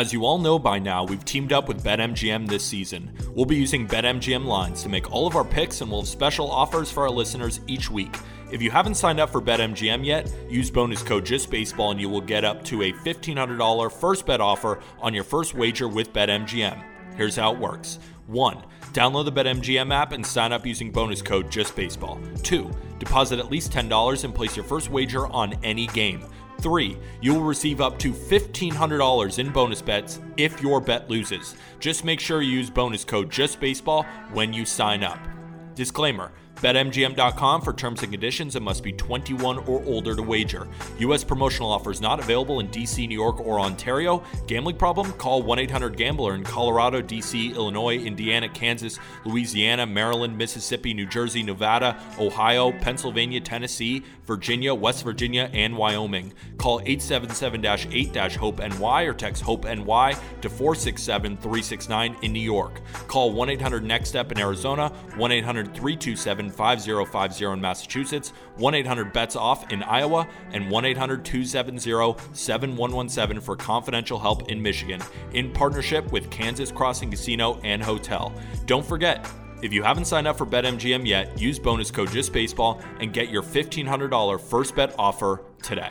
As you all know by now, we've teamed up with BetMGM this season. We'll be using BetMGM lines to make all of our picks and we'll have special offers for our listeners each week. If you haven't signed up for BetMGM yet, use bonus code JustBaseball and you will get up to a $1,500 first bet offer on your first wager with BetMGM. Here's how it works. 1. Download the BetMGM app and sign up using bonus code JustBaseball. 2. Deposit at least $10 and place your first wager on any game. Three, you will receive up to $1,500 in bonus bets if your bet loses. Just make sure you use bonus code JustBaseball when you sign up. Disclaimer BetMGM.com for terms and conditions and must be 21 or older to wager. U.S. promotional offers not available in D.C., New York, or Ontario. Gambling problem? Call 1 800 Gambler in Colorado, D.C., Illinois, Indiana, Kansas, Louisiana, Maryland, Mississippi, New Jersey, Nevada, Ohio, Pennsylvania, Tennessee, Virginia, West Virginia, and Wyoming. Call 877 8 HOPE NY or text HOPE NY to 467 369 in New York. Call 1 800 NEXT STEP in Arizona, 1 800 327 5050 in Massachusetts, 1 800 BETS OFF in Iowa, and 1 800 270 7117 for confidential help in Michigan, in partnership with Kansas Crossing Casino and Hotel. Don't forget, if you haven't signed up for BetMGM yet, use bonus code JustBaseball and get your $1,500 first bet offer today.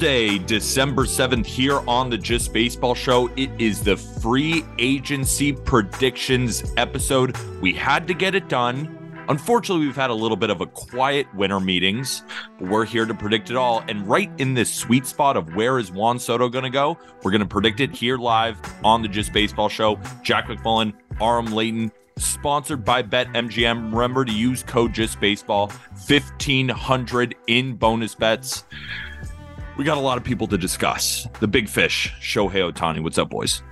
Thursday, December 7th, here on the Just Baseball Show. It is the free agency predictions episode. We had to get it done. Unfortunately, we've had a little bit of a quiet winter meetings, but we're here to predict it all. And right in this sweet spot of where is Juan Soto going to go, we're going to predict it here live on the Just Baseball Show. Jack McMullen, Aram Leighton, sponsored by BetMGM. Remember to use code Just Baseball, 1500 in bonus bets. We got a lot of people to discuss. The big fish, Shohei Ohtani. What's up, boys?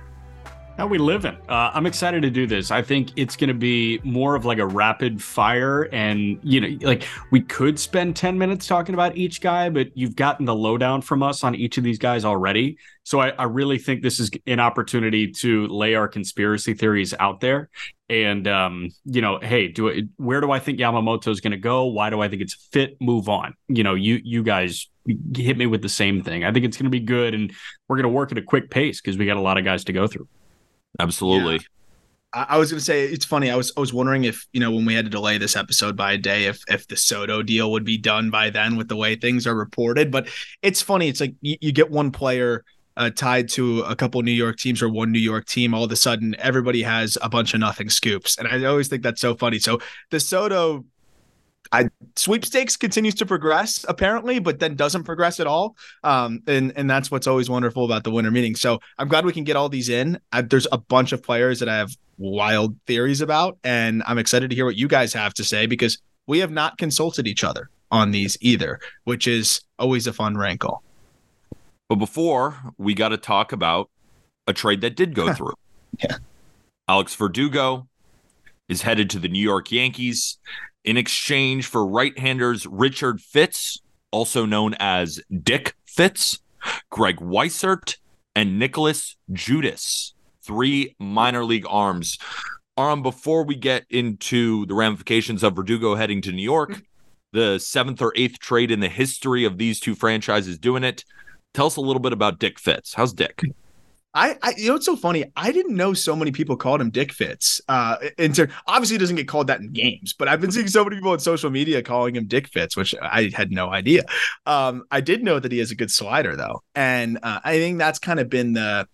How we living? Uh, I'm excited to do this. I think it's going to be more of like a rapid fire, and you know, like we could spend 10 minutes talking about each guy, but you've gotten the lowdown from us on each of these guys already. So I, I really think this is an opportunity to lay our conspiracy theories out there. And um, you know, hey, do it. Where do I think Yamamoto is going to go? Why do I think it's fit? Move on. You know, you you guys hit me with the same thing. I think it's going to be good, and we're going to work at a quick pace because we got a lot of guys to go through. Absolutely. I I was going to say it's funny. I was I was wondering if you know when we had to delay this episode by a day, if if the Soto deal would be done by then with the way things are reported. But it's funny. It's like you, you get one player uh, tied to a couple New York teams or one New York team. All of a sudden, everybody has a bunch of nothing scoops, and I always think that's so funny. So the Soto. I sweepstakes continues to progress apparently, but then doesn't progress at all. Um, and and that's what's always wonderful about the winter meeting. So I'm glad we can get all these in. I, there's a bunch of players that I have wild theories about, and I'm excited to hear what you guys have to say because we have not consulted each other on these either, which is always a fun wrinkle. But before, we got to talk about a trade that did go through. Yeah. Alex Verdugo is headed to the New York Yankees in exchange for right-handers Richard Fitts, also known as Dick Fitts, Greg Weissert, and Nicholas Judice. Three minor league arms. Aram, before we get into the ramifications of Verdugo heading to New York, mm-hmm. the seventh or eighth trade in the history of these two franchises doing it. Tell us a little bit about Dick Fitts. How's Dick? I, I you know it's so funny. I didn't know so many people called him Dick Fitts. Uh, ter- obviously he doesn't get called that in games, but I've been seeing so many people on social media calling him Dick Fitts, which I had no idea. Um, I did know that he has a good slider though, and uh, I think that's kind of been the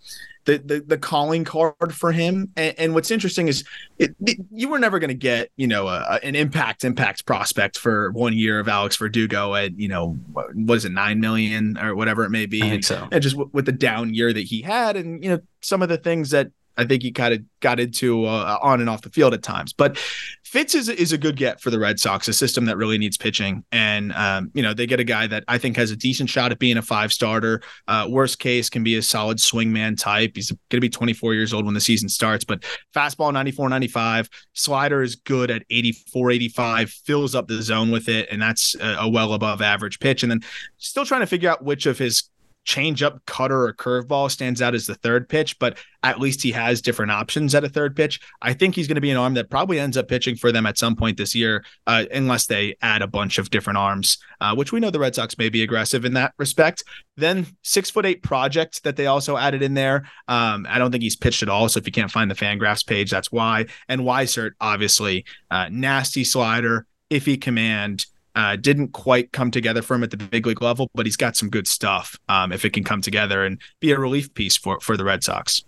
the the, the calling card for him. And, and what's interesting is it, it- you were never going to get you know a, an impact impact prospect for one year of Alex Verdugo at you know what, what is it nine million or whatever it may be. I think so. and just w- with the down year that he had, and you know some of the things that I think he kind of got into uh, on and off the field at times. But Fitts is is a good get for the Red Sox, a system that really needs pitching, and um, you know they get a guy that I think has a decent shot at being a five starter. Uh, worst case can be a solid swingman type. He's going to be 24 years old when the season starts, but fastball 94, 95, slider is good at 84, 85, fills up the zone with it, and that's a, a well above average pitch. And then still trying to figure out which of his changeup, cutter, or curveball stands out as the third pitch, but at least he has different options at a third pitch. I think he's going to be an arm that probably ends up pitching for them at some point this year, uh, unless they add a bunch of different arms, uh, which we know the Red Sox may be aggressive in that respect. Then six foot eight project that they also added in there. Um, I don't think he's pitched at all. So if you can't find the Fangraphs page, that's why. And Weissert, obviously, uh, nasty slider, iffy command. Uh, didn't quite come together for him at the big league level, but he's got some good stuff um, if it can come together and be a relief piece for for the Red Sox.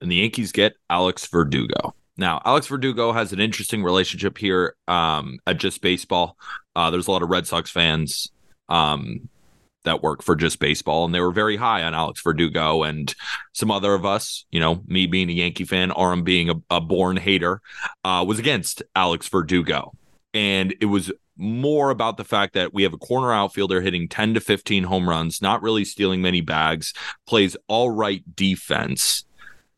And the Yankees get Alex Verdugo. Now, Alex Verdugo has an interesting relationship here um, at Just Baseball. Uh, there's a lot of Red Sox fans um, that work for Just Baseball, and they were very high on Alex Verdugo. And some other of us, you know, me being a Yankee fan, Aram being a, a born hater, uh, was against Alex Verdugo. And it was more about the fact that we have a corner outfielder hitting 10 to 15 home runs, not really stealing many bags, plays all right defense.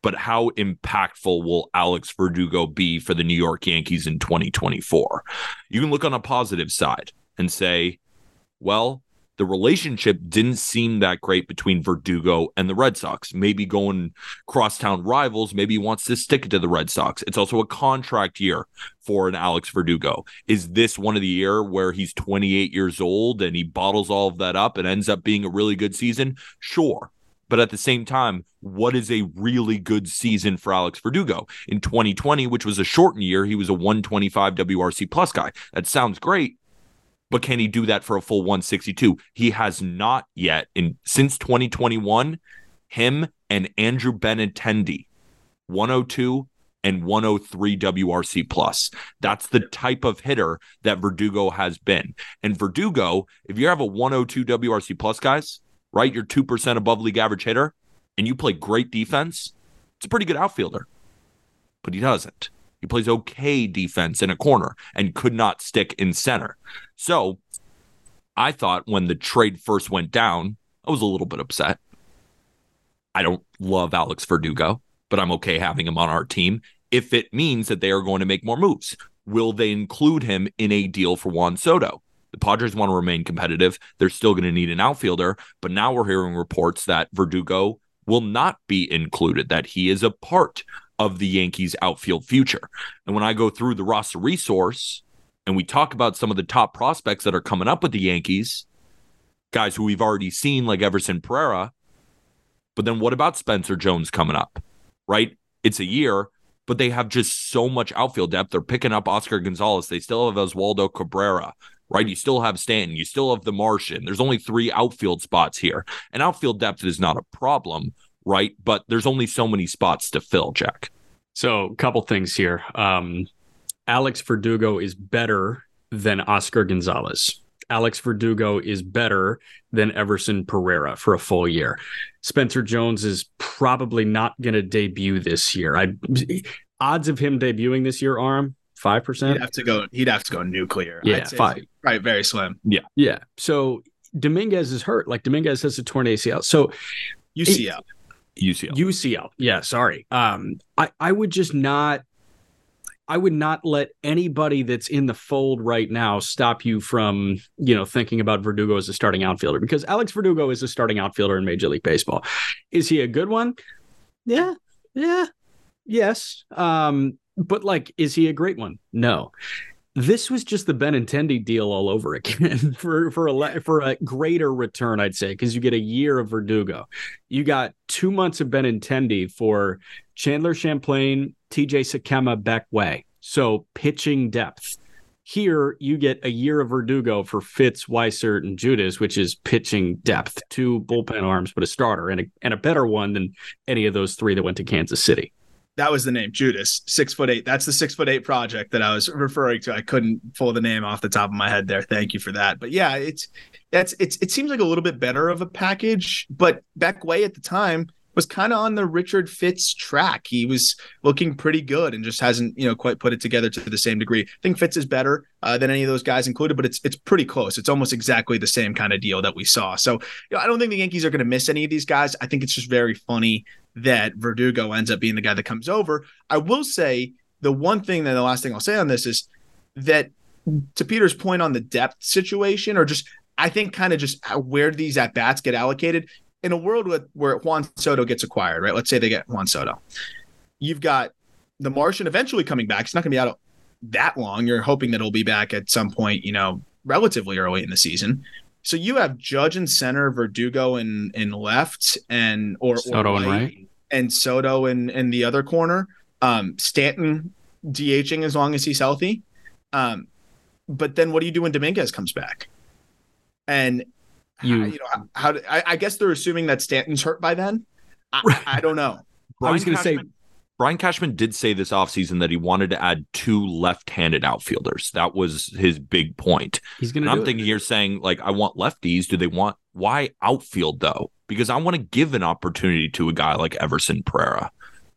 But how impactful will Alex Verdugo be for the New York Yankees in 2024? You can look on a positive side and say, well, the relationship didn't seem that great between Verdugo and the Red Sox. Maybe going crosstown rivals, maybe he wants to stick it to the Red Sox. It's also a contract year for an Alex Verdugo. Is this one of the year where he's 28 years old and he bottles all of that up and ends up being a really good season? Sure. But at the same time, what is a really good season for Alex Verdugo? In 2020, which was a shortened year, he was a 125 WRC plus guy. That sounds great but can he do that for a full 162? He has not yet in since 2021. Him and Andrew Benintendi, 102 and 103 WRC plus. That's the type of hitter that Verdugo has been. And Verdugo, if you have a 102 WRC plus guys, right, you're 2% above league average hitter and you play great defense, it's a pretty good outfielder. But he doesn't. He plays okay defense in a corner and could not stick in center. So I thought when the trade first went down, I was a little bit upset. I don't love Alex Verdugo, but I'm okay having him on our team if it means that they are going to make more moves. Will they include him in a deal for Juan Soto? The Padres want to remain competitive. They're still going to need an outfielder, but now we're hearing reports that Verdugo will not be included, that he is a part of the Yankees outfield future. And when I go through the roster resource and we talk about some of the top prospects that are coming up with the Yankees, guys who we've already seen like Everson Pereira, but then what about Spencer Jones coming up? Right? It's a year, but they have just so much outfield depth. They're picking up Oscar Gonzalez. They still have Oswaldo Cabrera, right? You still have Stanton. You still have the Martian. There's only three outfield spots here. And outfield depth is not a problem right? But there's only so many spots to fill, Jack. So, a couple things here. Um, Alex Verdugo is better than Oscar Gonzalez. Alex Verdugo is better than Everson Pereira for a full year. Spencer Jones is probably not going to debut this year. I odds of him debuting this year, arm five percent. He'd have to go. He'd have to go nuclear. Yeah, five. Right, very slim. Yeah, yeah. So Dominguez is hurt. Like Dominguez has a torn ACL. So UCL. It, UCL. UCL. Yeah, sorry. Um, I, I would just not I would not let anybody that's in the fold right now stop you from, you know, thinking about Verdugo as a starting outfielder because Alex Verdugo is a starting outfielder in Major League Baseball. Is he a good one? Yeah. Yeah. Yes. Um, but like, is he a great one? No this was just the Benintendi deal all over again for for a for a greater return, I'd say, because you get a year of Verdugo, you got two months of Benintendi for Chandler Champlain, T.J. Sikkema, Beck Way, so pitching depth. Here you get a year of Verdugo for Fitts, Weissert, and Judice, which is pitching depth, two bullpen arms, but a starter and a and a better one than any of those three that went to Kansas City that was the name Judice, six foot eight. That's the six foot eight project that I was referring to. I couldn't pull the name off the top of my head there. Thank you for that. But yeah, it's that's it's it seems like a little bit better of a package. But Beck Way at the time, was kind of on the Richard Fitts track. He was looking pretty good and just hasn't, you know, quite put it together to the same degree. I think Fitts is better uh, than any of those guys included, but it's it's pretty close. It's almost exactly the same kind of deal that we saw. So, you know, I don't think the Yankees are going to miss any of these guys. I think it's just very funny that Verdugo ends up being the guy that comes over. I will say the one thing that the last thing I'll say on this is that to Peter's point on the depth situation, or just I think kind of just where these at bats get allocated in a world with, where Juan Soto gets acquired, right? Let's say they get Juan Soto. You've got the Martian eventually coming back. It's not going to be out that long. You're hoping that he'll be back at some point, you know, relatively early in the season. So you have Judge and center, Verdugo in in left, and or Soto or and right, and Soto in in the other corner. Um, Stanton DHing as long as he's healthy. Um, but then what do you do when Dominguez comes back? And you, you know, how, how I, I, guess they're assuming that Stanton's hurt by then. I, I don't know. I was going to say Brian Cashman did say this offseason that he wanted to add two left-handed outfielders. That was his big point. He's to. I'm thinking you're saying like I want lefties. Do they want why outfield though? Because I want to give an opportunity to a guy like Everson Pereira,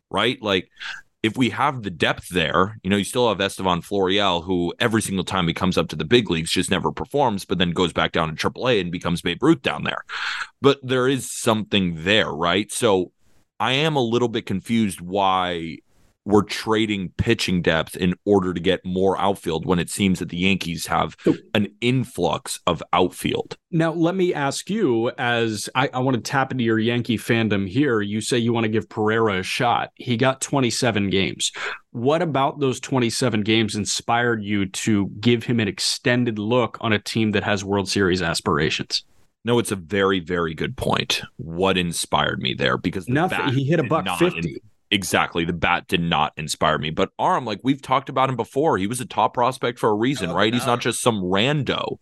right? Like if we have the depth there, you know, you still have Estevan Florial, who every single time he comes up to the big leagues just never performs, but then goes back down to AAA and becomes Babe Ruth down there. But there is something there, right? So I am a little bit confused why we're trading pitching depth in order to get more outfield when it seems that the Yankees have an influx of outfield. Now, let me ask you, as I, I, want to tap into your Yankee fandom here. You say you want to give Pereira a shot. He got 27 games. What about those 27 games inspired you to give him an extended look on a team that has World Series aspirations? No, it's a very, very good point. What inspired me there? Because the nothing. He hit a buck fifty. In- exactly. The bat did not inspire me. But arm like we've talked about him before, he was a top prospect for a reason, oh, right? He's not just some rando,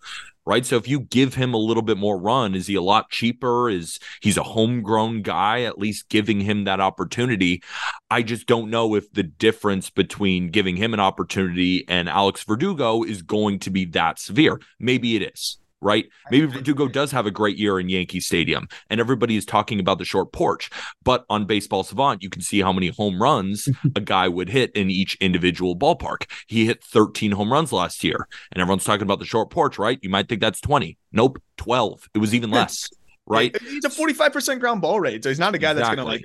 right? So if you give him a little bit more run, is he a lot cheaper? Is he's a homegrown guy? At least giving him that opportunity. I just don't know if the difference between giving him an opportunity and Alex Verdugo is going to be that severe. Maybe it is right? Maybe Verdugo does have a great year in Yankee Stadium, and everybody is talking about the short porch. But on Baseball Savant, you can see how many home runs a guy would hit in each individual ballpark. He hit 13 home runs last year, and everyone's talking about the short porch, right? You might think that's 20. Nope, 12. It was even less, right? He's a 45% ground ball rate, so he's not a guy exactly. that's going to like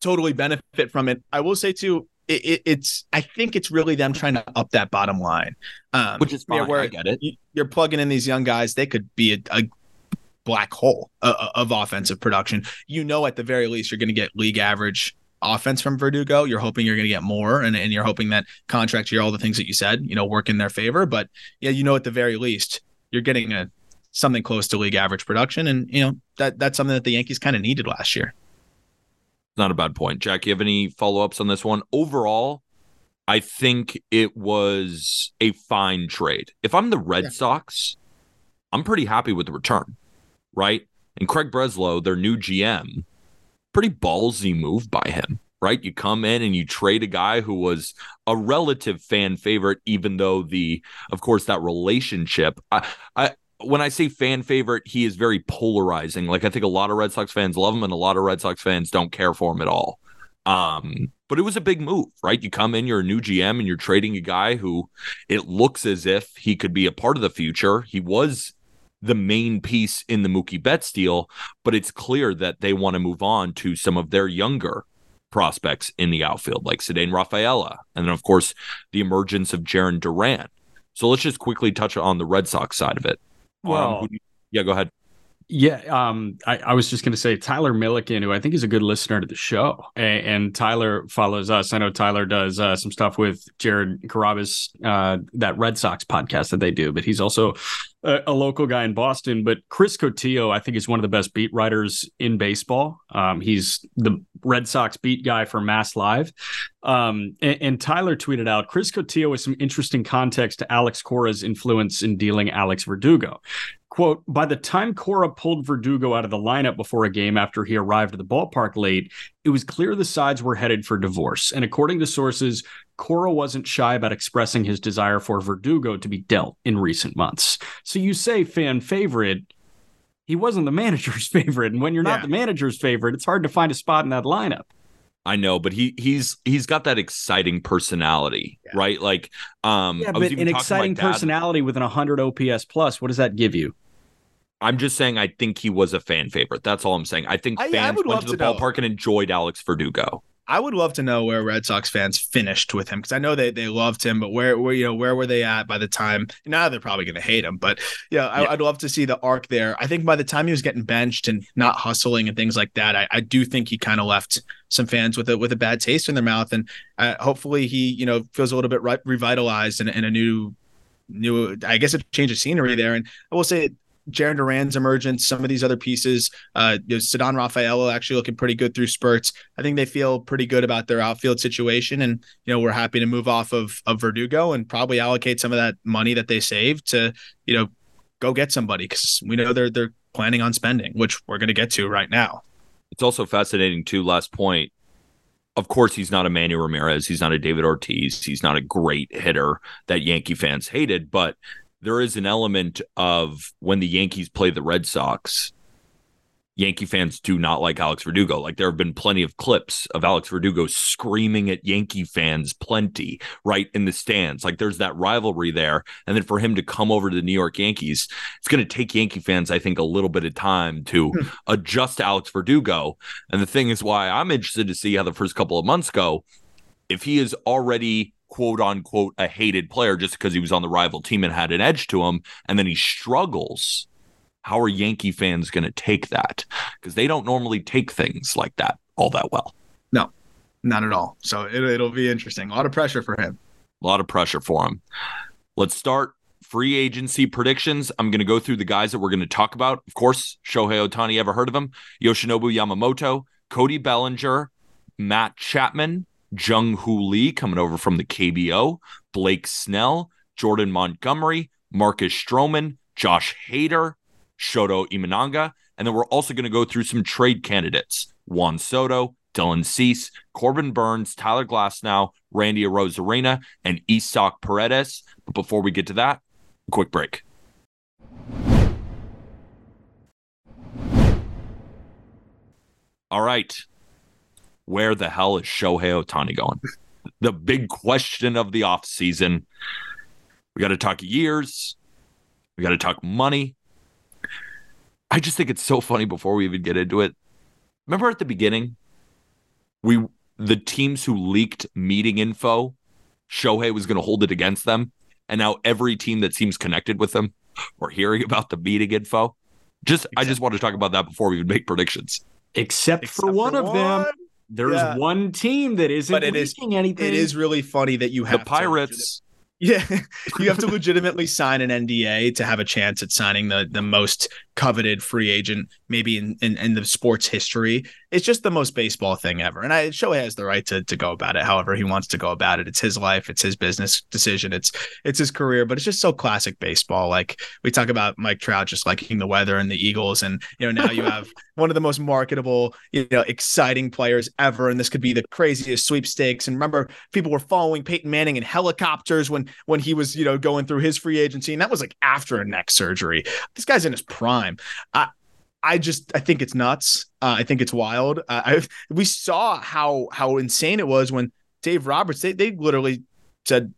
totally benefit from it. I will say too, it, it, it's I think it's really them trying to up that bottom line, um, which is fine. Yeah, where I get it. You, are plugging in these young guys; they could be a, a black hole uh, uh, of offensive production. You know, at the very least, you're going to get league average offense from Verdugo. You're hoping you're going to get more, and, and you're hoping that contract year, all the things that you said, you know, work in their favor. But yeah, you know, at the very least, you're getting a something close to league average production, and you know that that's something that the Yankees kind of needed last year not a bad point. Jack, you have any follow ups on this one? Overall, I think it was a fine trade. If I'm the Red yeah. Sox, I'm pretty happy with the return, right? And Craig Breslow, their new GM, pretty ballsy move by him, right? You come in and you trade a guy who was a relative fan favorite, even though the, of course, that relationship. I, I, when I say fan favorite, he is very polarizing. Like I think a lot of Red Sox fans love him, and a lot of Red Sox fans don't care for him at all. Um, but it was a big move, right? You come in, you're a new GM, and you're trading a guy who it looks as if he could be a part of the future. He was the main piece in the Mookie Betts deal, but it's clear that they want to move on to some of their younger prospects in the outfield, like Ceddanne Rafaela, and then of course the emergence of Jarren Duran. So let's just quickly touch on the Red Sox side of it. Well, um, yeah, go ahead. Yeah, um, I, I, was just going to say Tyler Milliken, who I think is a good listener to the show, and, and Tyler follows us. I know Tyler does uh, some stuff with Jared Carrabis, uh, that Red Sox podcast that they do, but he's also a, a, local guy in Boston. But Chris Cotillo, I think, is one of the best beat writers in baseball. Um, he's the Red Sox beat guy for Mass Live. Um, and, and, Tyler tweeted out Chris Cotillo with some interesting context to Alex Cora's influence in dealing Alex Verdugo. Quote, by the time Cora pulled Verdugo out of the lineup before a game after he arrived at the ballpark late, it was clear the sides were headed for divorce. And according to sources, Cora wasn't shy about expressing his desire for Verdugo to be dealt in recent months. So you say fan favorite. he wasn't the manager's favorite. And when you're not Yeah. the manager's favorite, it's hard to find a spot in that lineup. I know, but he he's he's got that exciting personality, Yeah. right? Like, um, Yeah, I was but even an talking to my exciting personality with an 100 OPS plus, what does that give you? I'm just saying, I think he was a fan favorite. That's all I'm saying. I think I- I fans would went to the to know. ballpark and enjoyed Alex Verdugo. I would love to know where Red Sox fans finished with him because I know they they loved him, but where where you know where were they at by the time? Now they're probably going to hate him, but yeah, I, Yeah. I'd love to see the arc there. I think by the time he was getting benched and not hustling and things like that, I, I do think he kind of left some fans with a with a bad taste in their mouth, and uh, hopefully he you know feels a little bit re- revitalized and, and a new new I guess a change of scenery there. And I will say. Jarren Duran's emergence, some of these other pieces, uh, you know, Ceddanne Rafaela actually looking pretty good through spurts. I think they feel pretty good about their outfield situation, and you know we're happy to move off of of Verdugo and probably allocate some of that money that they saved to you know go get somebody because we know they're they're planning on spending, which we're going to get to right now. It's also fascinating too. Last point. Of course, he's not a Manny Ramirez. He's not a David Ortiz. He's not a great hitter that Yankee fans hated, but there is an element of when the Yankees play the Red Sox, Yankee fans do not like Alex Verdugo. Like there have been plenty of clips of Alex Verdugo screaming at Yankee fans, plenty, right in the stands. Like there's that rivalry there. And then for him to come over to the New York Yankees, it's going to take Yankee fans, I think, a little bit of time to hmm. adjust to Alex Verdugo. And the thing is why I'm interested to see how the first couple of months go. If he is already quote unquote a hated player just because he was on the rival team and had an edge to him, and then he struggles, how are Yankee fans going to take that? Because they don't normally take things like that all that well. No not at all. So it, it'll be interesting. A lot of pressure for him. A lot of pressure for him. Let's start free agency predictions. I'm going to go through the guys that we're going to talk about. Of course, Shohei Ohtani, ever heard of him? Yoshinobu Yamamoto, Cody Bellinger, Matt Chapman, Jung Hoo Lee coming over from the KBO, Blake Snell, Jordan Montgomery, Marcus Stroman, Josh Hader, Shota Imanaga, and then we're also going to go through some trade candidates: Juan Soto, Dylan Cease, Corbin Burnes, Tyler Glasnow, Randy Arozarena, and Isaac Paredes. But before we get to that, a quick break. All right. Where the hell is Shohei Ohtani going? the big question of the offseason. We got to talk years. We got to talk money. I just think it's so funny before we even get into it. Remember at the beginning, we the teams who leaked meeting info, Shohei was going to hold it against them, and now every team that seems connected with them are hearing about the meeting info. Just I just want to talk about that before we even make predictions. Except, Except for one of them, one. There's Yeah. one team that isn't But it is- leaking anything. It is really funny that you have The to- Pirates, Yeah, you have to legitimately sign an NDA to have a chance at signing the the most coveted free agent, maybe in, in, in the sports history. It's just the most baseball thing ever. And I Shohei has the right to to go about it however he wants to go about it. It's his life, it's his business decision, it's it's his career, but it's just so classic baseball. Like we talk about Mike Trout just liking the weather and the Eagles, and you know, now you have one of the most marketable, you know, exciting players ever. And this could be the craziest sweepstakes. And remember, people were following Peyton Manning in helicopters when when he was, you know, going through his free agency. And that was like after a neck surgery. This guy's in his prime. I I just I think it's nuts. Uh, I think it's wild. Uh, I we saw how how insane it was when Dave Roberts they they literally said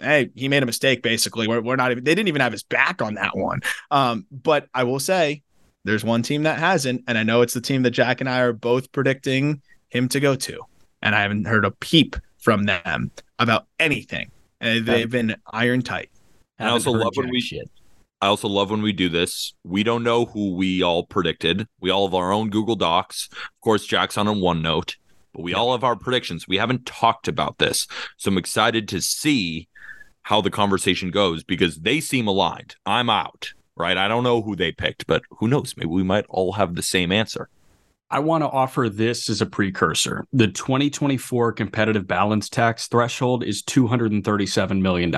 hey, he made a mistake. Basically, we're, we're not even. They didn't even have his back on that one. Um, but I will say, there's one team that hasn't, and I know it's the team that Jack and I are both predicting him to go to, and I haven't heard a peep from them about anything. And they've been iron tight. And I also love when we- shit. I also love when we do this. We don't know who we all predicted. We all have our own Google Docs. Of course, Jack's on a OneNote, but we all have our predictions. We haven't talked about this. So I'm excited to see how the conversation goes because they seem aligned. I'm out, right? I don't know who they picked, but who knows? Maybe we might all have the same answer. I want to offer this as a precursor. The 2024 competitive balance tax threshold is $237 million.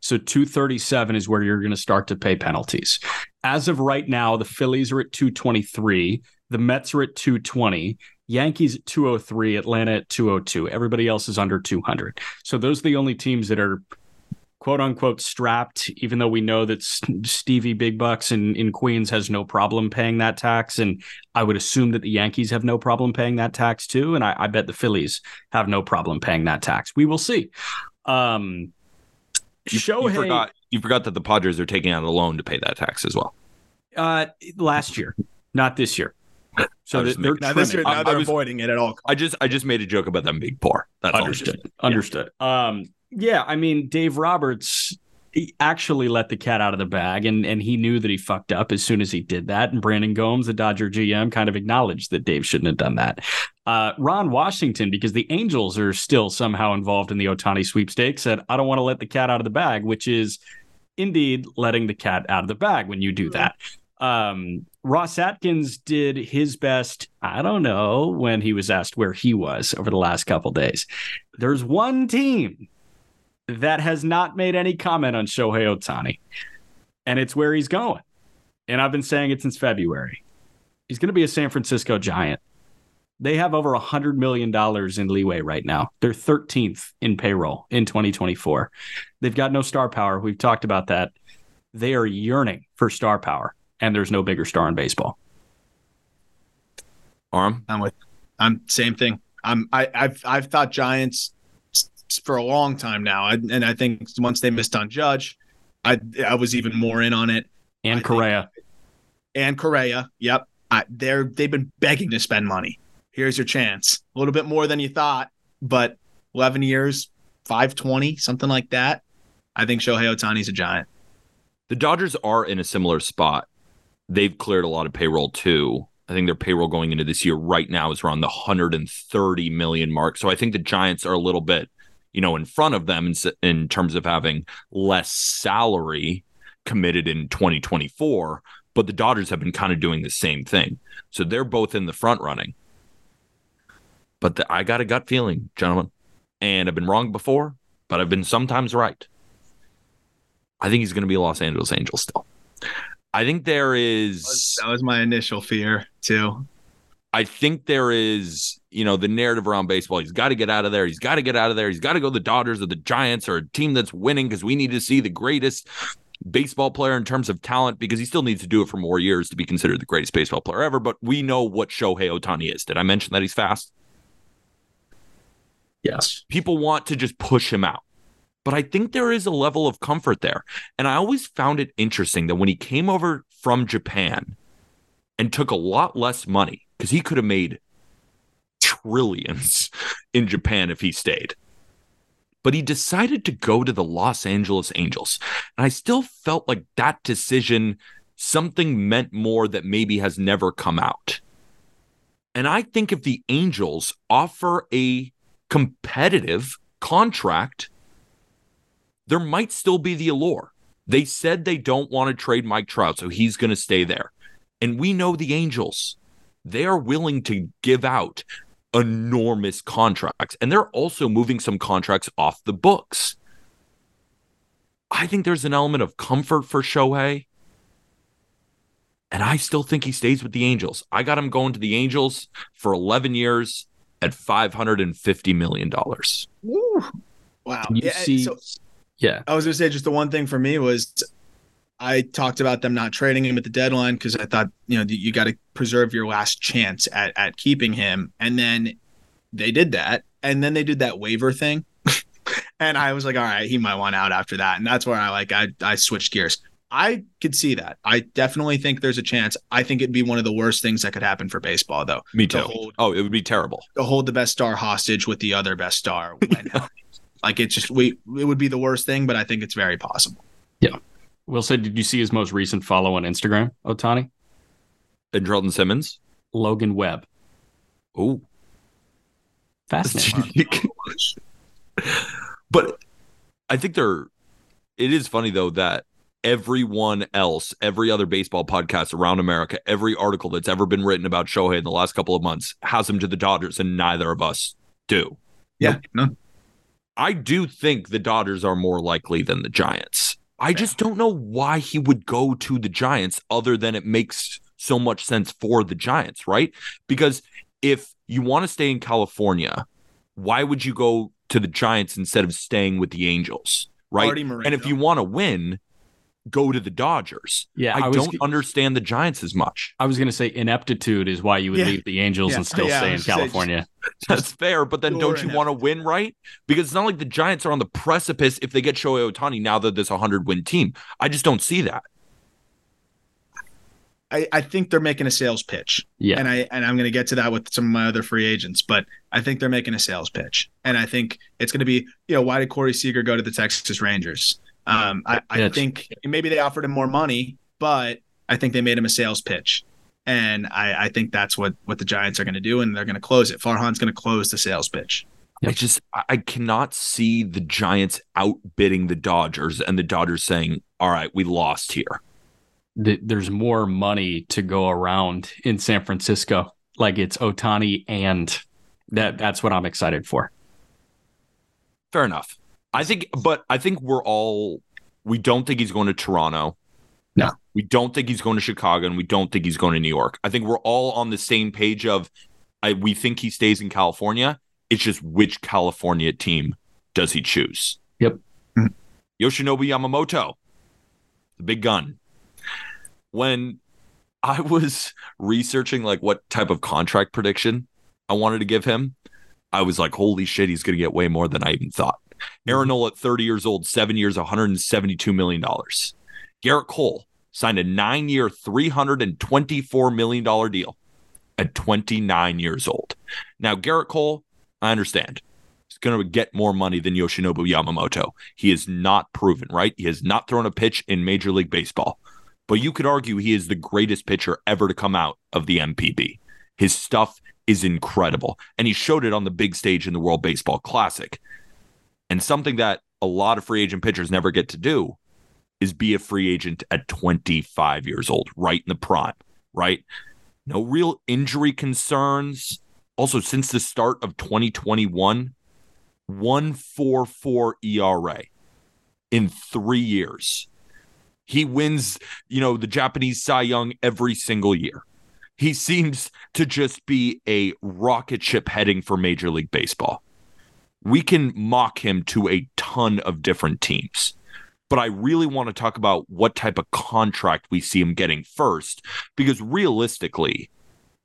So 237 is where you're going to start to pay penalties. As of right now, the Phillies are at 223, the Mets are at 220, Yankees at 203, Atlanta at 202. Everybody else is under 200. So those are the only teams that are quote unquote strapped, even though we know that Stevie Big Bucks in, in Queens has no problem paying that tax. And I would assume that the Yankees have no problem paying that tax too. And I, I bet the Phillies have no problem paying that tax. We will see. Um, you, Shohei, you forgot you forgot that the Padres are taking out a loan to pay that tax as well. Uh, last year, not this year. So they're now this year, now they're was, avoiding it at all. I just I just made a joke about them being poor. That's understood. Understood. Yeah. Um, yeah, I mean, Dave Roberts actually let the cat out of the bag, and and he knew that he fucked up as soon as he did that. And Brandon Gomes, the Dodger GM, kind of acknowledged that Dave shouldn't have done that. Uh, Ron Washington, because the Angels are still somehow involved in the Ohtani sweepstakes, said, "I don't want to let the cat out of the bag," which is indeed letting the cat out of the bag when you do that. Um, Ross Atkins did his best, I don't know, when he was asked where he was over the last couple days. There's one team that has not made any comment on Shohei Ohtani, and it's where he's going. And I've been saying it since February. He's going to be a San Francisco Giant. They have over $100 million in leeway right now. They're 13th in payroll in 2024. They've got no star power. We've talked about that. They are yearning for star power and there's no bigger star in baseball. Arm, I'm with. I'm same thing. I'm. I, I've I've thought Giants for a long time now, I, and I think once they missed on Judge, I I was even more in on it. And I Correa. Think, and Correa. Yep. I, they're they've been begging to spend money. Here's your chance. A little bit more than you thought, but 11 years, 520, something like that. I think Shohei Ohtani's a giant. The Dodgers are in a similar spot they've cleared a lot of payroll too. I think their payroll going into this year right now is around the 130 million mark. So I think the Giants are a little bit, you know, in front of them in, in terms of having less salary committed in 2024. But the Dodgers have been kind of doing the same thing. So they're both in the front running. But the, I got a gut feeling, gentlemen, and I've been wrong before, but I've been sometimes right. I think he's going to be a Los Angeles Angel still. I think there is. That was, that was my initial fear too. I think there is, you know, the narrative around baseball. He's got to get out of there. He's got to get out of there. He's got to go the Dodgers or the Giants or a team that's winning because we need to see the greatest baseball player in terms of talent because he still needs to do it for more years to be considered the greatest baseball player ever. But we know what Shohei Ohtani is. Did I mention that he's fast? Yes. People want to just push him out but I think there is a level of comfort there. And I always found it interesting that when he came over from Japan and took a lot less money, because he could have made trillions in Japan if he stayed. But he decided to go to the Los Angeles Angels. And I still felt like that decision, something meant more that maybe has never come out. And I think if the Angels offer a competitive contract there might still be the allure. They said they don't want to trade Mike Trout, so he's going to stay there. And we know the Angels, they are willing to give out enormous contracts, and they're also moving some contracts off the books. I think there's an element of comfort for Shohei. And I still think he stays with the Angels. I got him going to the Angels for 11 years at $550 million. Wow. Can you yeah, see so- yeah. I was gonna say just the one thing for me was I talked about them not trading him at the deadline because I thought, you know, you got to preserve your last chance at at keeping him. And then they did that. And then they did that waiver thing. and I was like, all right, he might want out after that. And that's where I like I I switched gears. I could see that. I definitely think there's a chance. I think it'd be one of the worst things that could happen for baseball, though. Me too. To hold, oh, it would be terrible. To hold the best star hostage with the other best star when like it's just we it would be the worst thing, but I think it's very possible. Yeah. Will say, did you see his most recent follow on Instagram, Ohtani? And Simmons? Logan Webb. Oh. Fascinating. but I think they're it is funny though that everyone else, every other baseball podcast around America, every article that's ever been written about Shohei in the last couple of months has him to the Dodgers, and neither of us do. Yeah, no. I do think the Dodgers are more likely than the Giants. I just don't know why he would go to the Giants other than it makes so much sense for the Giants, right? Because if you want to stay in California, why would you go to the Giants instead of staying with the Angels? right? And if you want to win, go to the Dodgers. Yeah, I, I was don't g- understand the Giants as much. I was going to say ineptitude is why you would Yeah. leave the Angels Yeah. and still Yeah, stay in was gonna just- California. That's fair, but then don't you want to win, right? Because it's not like the Giants are on the precipice if they get Shohei Ohtani now that this 100 win team. I just don't see that. I, I think they're making a sales pitch. Yeah. And I and I'm gonna get to that with some of my other free agents, but I think they're making a sales pitch. And I think it's gonna be, you know, why did Corey Seager go to the Texas Rangers? Um, I, I think maybe they offered him more money, but I think they made him a sales pitch. And I, I think that's what what the Giants are gonna do, and they're gonna close it. Farhan's gonna close the sales pitch. I just I- I cannot see the Giants outbidding the Dodgers and the Dodgers saying, "All right, we lost here." th- there's more money to go around in San Francisco. Like it's Ohtani and that that's what I'm excited for. Fair enough. I think, but I think we're all we don't think he's going to Toronto. No. we don't think he's going to Chicago, and we don't think he's going to New York. I think we're all on the same page of, I we think he stays in California. It's just which California team does he choose? Yep. Mm-hmm. Yoshinobu Yamamoto, the big gun. When I was researching like what type of contract prediction I wanted to give him, I was like, holy shit, he's going to get way more than I even thought. Mm-hmm. Aaron Nola at 30 years old, seven years, $172 million. Gerrit Cole signed a nine year, $324 million deal at 29 years old. Now, Gerrit Cole, I understand. He's going to get more money than Yoshinobu Yamamoto. He is not proven, right? He has not thrown a pitch in Major League Baseball. But you could argue he is the greatest pitcher ever to come out of the NPB. His stuff is incredible. And he showed it on the big stage in the World Baseball Classic. And something that a lot of free agent pitchers never get to do is be a free agent at 25 years old, right in the prime, right? No real injury concerns. Also, since the start of 2021, 144 ERA in three years. He wins, you know, the Japanese Cy Young every single year. He seems to just be a rocket ship heading for Major League Baseball. We can mock him to a ton of different teams, but I really want to talk about what type of contract we see him getting first, because realistically,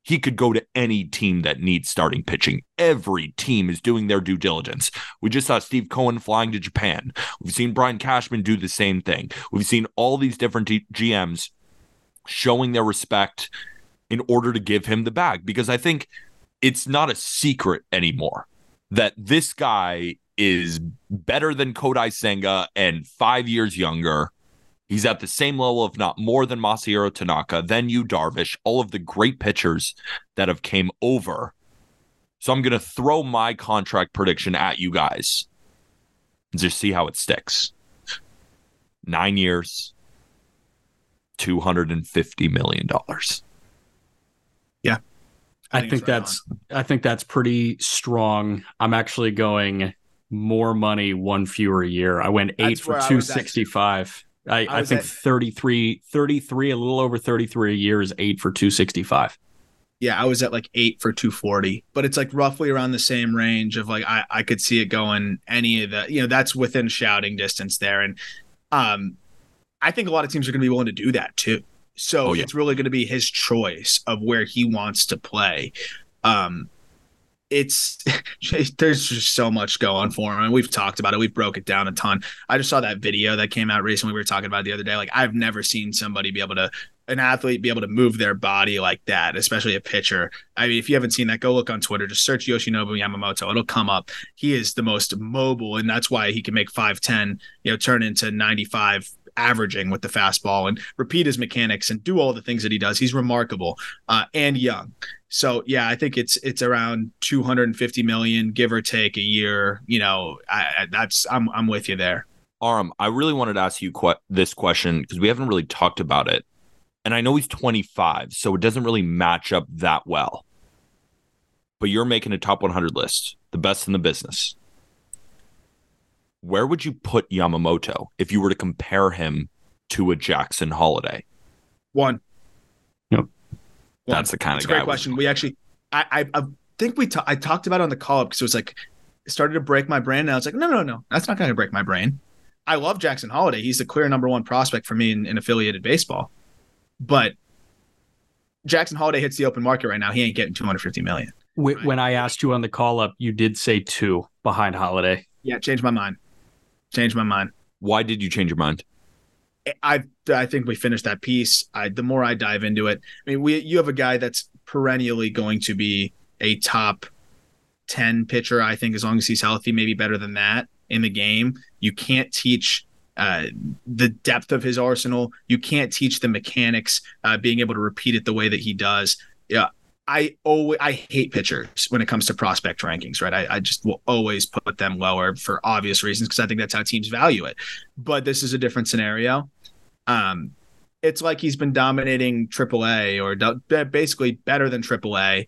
he could go to any team that needs starting pitching. Every team is doing their due diligence. We just saw Steve Cohen flying to Japan. We've seen Brian Cashman do the same thing. We've seen all these different G- GMs showing their respect in order to give him the bag because I think it's not a secret anymore that this guy is better than Kodai Senga and five years younger. He's at the same level, if not more, than Masahiro Tanaka, then Yu, Darvish, all of the great pitchers that have came over. So I'm going to throw my contract prediction at you guys and just see how it sticks. Nine years, $250 million. I think think right that's I think that's pretty strong. I'm actually going more money, one fewer year. I went eight That's for was at. 265. I, I, I think at- 33, 33, a little over 33 a year is eight for 265. Yeah, I was at like eight for 240, but it's like roughly around the same range of like I, I could see it going any of the you know that's within shouting distance there, and um, I think a lot of teams are going to be willing to do that too. So Oh, yeah. it's really going to be his choice of where he wants to play. Um, it's there's just so much going for him, and we've talked about it. We've broke it down a ton. I just saw that video that came out recently. We were talking about it the other day. Like I've never seen somebody be able to an athlete be able to move their body like that, especially a pitcher. I mean, if you haven't seen that, go look on Twitter. Just search Yoshinobu Yamamoto. It'll come up. He is the most mobile, and that's why he can make 5'10, you know, turn into 95 averaging with the fastball and repeat his mechanics and do all the things that he does. He's remarkable uh, and young. So yeah, I think it's it's around 250 million, give or take a year. You know, I, I, that's I'm I'm with you there. Aram, I really wanted to ask you que- this question because we haven't really talked about it. And I know he's 25, so it doesn't really match up that well. But you're making a top 100 list, the best in the business. Where would you put Yamamoto if you were to compare him to a Jackson Holliday? One. Yep. That's the kind It's of a guy. great question. We actually, I, I, I think we, ta- I talked about it on the call up because it was like, it started to break my brain. And I was like, no, no, no, that's not going to break my brain. I love Jackson Holliday. He's the clear number one prospect for me in, in affiliated baseball. But Jackson Holliday hits the open market right now. He ain't getting 250 million. When I asked you on the call up, you did say two behind Holiday. Yeah, changed my mind. Changed my mind. Why did you change your mind? I I think we finished that piece. I the more I dive into it, I mean, we you have a guy that's perennially going to be a top 10 pitcher, I think, as long as he's healthy, maybe better than that in the game. You can't teach uh, the depth of his arsenal. You can't teach the mechanics, uh, being able to repeat it the way that he does. Yeah. I always I hate pitchers when it comes to prospect rankings, right? I, I just will always put them lower for obvious reasons because I think that's how teams value it. But this is a different scenario. Um, it's like he's been dominating AAA or do- basically better than AAA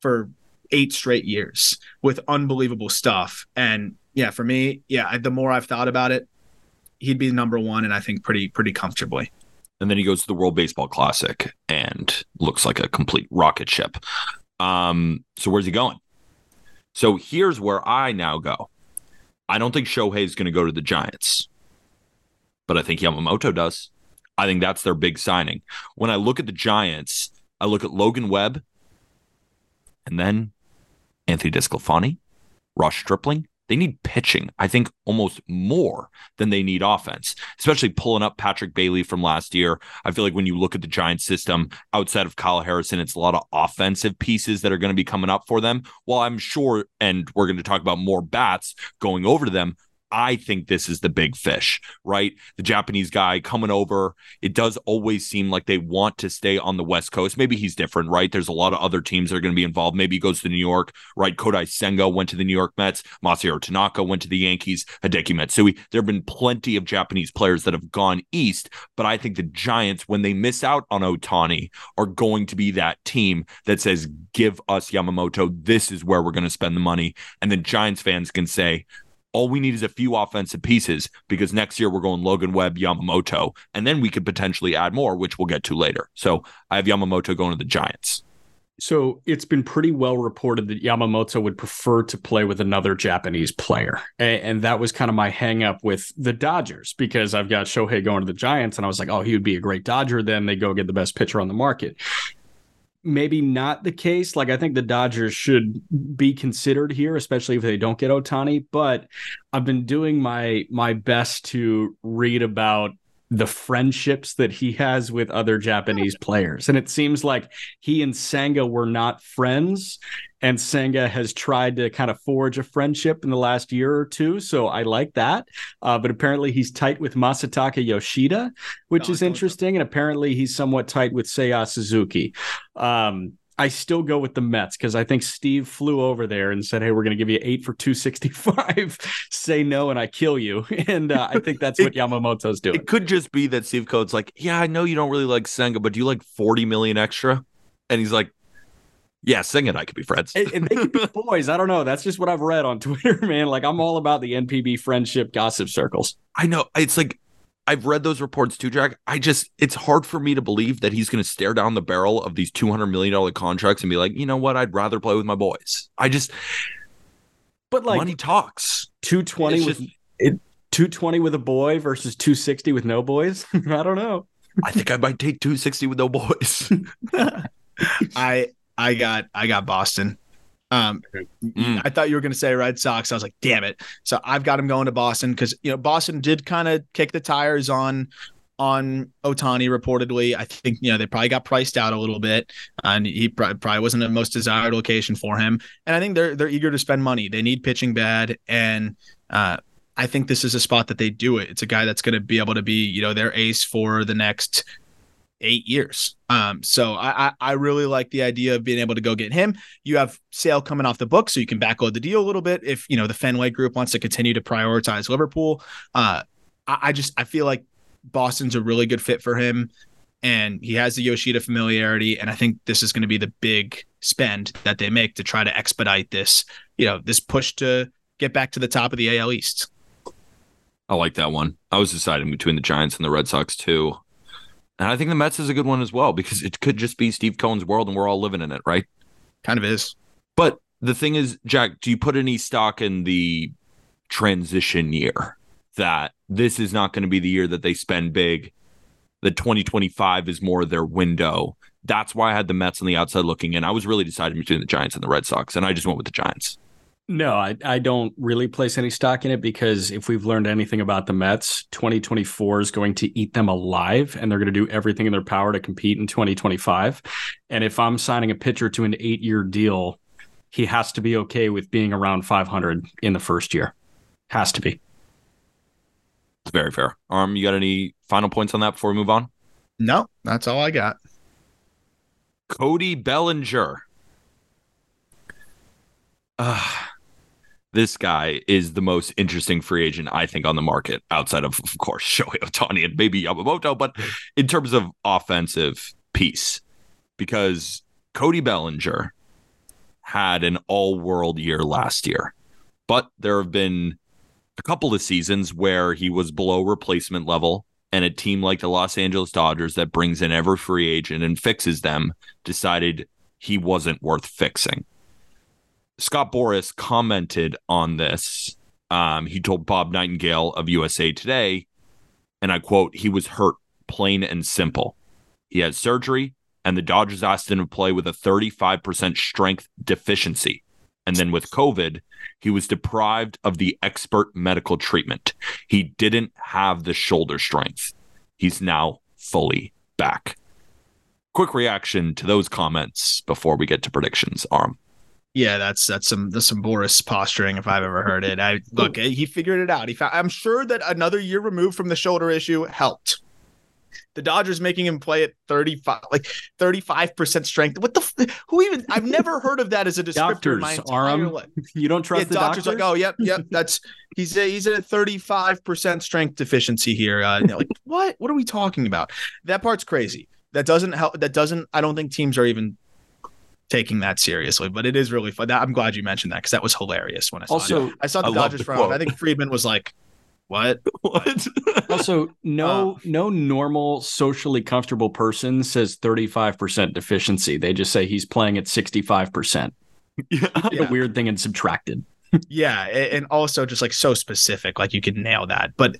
for eight straight years with unbelievable stuff. And yeah, for me, yeah, the more I've thought about it, he'd be number one, and I think pretty pretty comfortably. And then he goes to the World Baseball Classic and looks like a complete rocket ship. Um, so where's he going? So here's where I now go. I don't think Shohei is going to go to the Giants, but I think Yamamoto does. I think that's their big signing. When I look at the Giants, I look at Logan Webb and then Anthony DeSclafani, Ross Stripling. They need pitching, I think, almost more than they need offense, especially pulling up Patrick Bailey from last year. I feel like when you look at the Giants system outside of Kyle Harrison, it's a lot of offensive pieces that are going to be coming up for them. While I'm sure, and we're going to talk about more bats going over to them, I think this is the big fish, right? The Japanese guy coming over. It does always seem like they want to stay on the West Coast. Maybe he's different, right? There's a lot of other teams that are going to be involved. Maybe he goes to New York, right? Kodai Senga went to the New York Mets. Masahiro Tanaka went to the Yankees. Hideki Matsui. There have been plenty of Japanese players that have gone east, but I think the Giants, when they miss out on Ohtani, are going to be that team that says, give us Yamamoto. This is where we're going to spend the money. And then Giants fans can say, all we need is a few offensive pieces because next year we're going Logan Webb, Yamamoto, and then we could potentially add more, which we'll get to later. So I have Yamamoto going to the Giants. So it's been pretty well reported that Yamamoto would prefer to play with another Japanese player. And, that was kind of my hangup with the Dodgers because I've got Shohei going to the Giants and I was like, oh, he would be a great Dodger. Then they go get the best pitcher on the market maybe not the case. Like I think the Dodgers should be considered here, especially if they don't get Ohtani. But I've been doing my my best to read about the friendships that he has with other Japanese players. And it seems like he and Senga were not friends. And Senga has tried to kind of forge a friendship in the last year or two. So I like that. Uh, but apparently he's tight with Masataka Yoshida, which no, is interesting. And apparently he's somewhat tight with Seiya Suzuki. Um, I still go with the Mets because I think Steve flew over there and said, "Hey, we're going to give you eight for two sixty five. Say no, and I kill you." And uh, I think that's what Yamamoto's doing. It could just be that Steve Cohen's like, "Yeah, I know you don't really like Senga, but do you like forty million extra?" And he's like, "Yeah, Senga and I could be friends, and, and they could be boys." I don't know. That's just what I've read on Twitter, man. Like I'm all about the NPB friendship gossip circles. I know it's like I've read those reports too, Jack. I just it's hard for me to believe that he's going to stare down the barrel of these two hundred million dollar contracts and be like, you know what, I'd rather play with my boys. I just, but like money talks. Two twenty with just, it, two twenty with a boy versus two sixty with no boys. I don't know. I think I might take two sixty with no boys. I I got I got Boston. Um, mm. I thought you were going to say Red Sox. I was like, damn it. So I've got him going to Boston because you know Boston did kind of kick the tires on on Ohtani reportedly. I think you know they probably got priced out a little bit, and he probably wasn't the most desired location for him. And I think they're they're eager to spend money. They need pitching bad, and uh, I think this is a spot that they do it. It's a guy that's going to be able to be you know their ace for the next eight years. Um, so I, I really like the idea of being able to go get him. You have sale coming off the book, so you can backload the deal a little bit if you know the Fenway Group wants to continue to prioritize Liverpool. Uh, I, I just I feel like Boston's a really good fit for him, and he has the Yoshida familiarity, and I think this is going to be the big spend that they make to try to expedite this, you know, this push to get back to the top of the AL East. I like that one. I was deciding between the Giants and the Red Sox too. And I think the Mets is a good one as well because it could just be Steve Cohen's world and we're all living in it, right? Kind of is. But the thing is, Jack, do you put any stock in the transition year? that this is not going to be the year that they spend big. The 2025 is more their window. That's why I had the Mets on the outside looking in. I was really deciding between the Giants and the Red Sox, and I just went with the Giants. No, I, I don't really place any stock in it because if we've learned anything about the Mets, 2024 is going to eat them alive and they're going to do everything in their power to compete in 2025. And if I'm signing a pitcher to an eight year deal, he has to be okay with being around 500 in the first year. Has to be. It's very fair. Um, you got any final points on that before we move on? No, that's all I got. Cody Bellinger. Uh, this guy is the most interesting free agent I think on the market outside of, of course, Shohei Ohtani and maybe Yamamoto, but in terms of offensive piece, because Cody Bellinger had an all world year last year, but there have been a couple of seasons where he was below replacement level and a team like the Los Angeles Dodgers that brings in every free agent and fixes them decided he wasn't worth fixing. Scott Boras commented on this. Um, he told Bob Nightingale of USA Today, and I quote, he was hurt, plain and simple. He had surgery, and the Dodgers asked him to play with a 35% strength deficiency. And then with COVID, he was deprived of the expert medical treatment. He didn't have the shoulder strength. He's now fully back. Quick reaction to those comments before we get to predictions, Aram. Yeah, that's that's some that's some Boras posturing if I've ever heard it. I look, he figured it out. He found. I'm sure that another year removed from the shoulder issue helped. The Dodgers making him play at 35, like 35% strength. What the? f- Who even? I've never heard of that as a descriptor. Doctors, in my entire Aram. life. You don't trust Yeah, the doctors, doctors? like, oh, yep, yep. That's he's a, he's at a 35% strength deficiency here. Uh, like, what? What are we talking about? That part's crazy. That doesn't help. That doesn't. I don't think teams are even taking that seriously. But it is really fun. I'm glad you mentioned that because that was hilarious when I saw Also, it. I saw the I Dodgers the front. I think Friedman was like, "What? What? Also, no Uh, no normal socially comfortable person says 35% deficiency. They just say he's playing at 65%. yeah. A weird thing and subtracted. yeah and also just like so specific like you could nail that but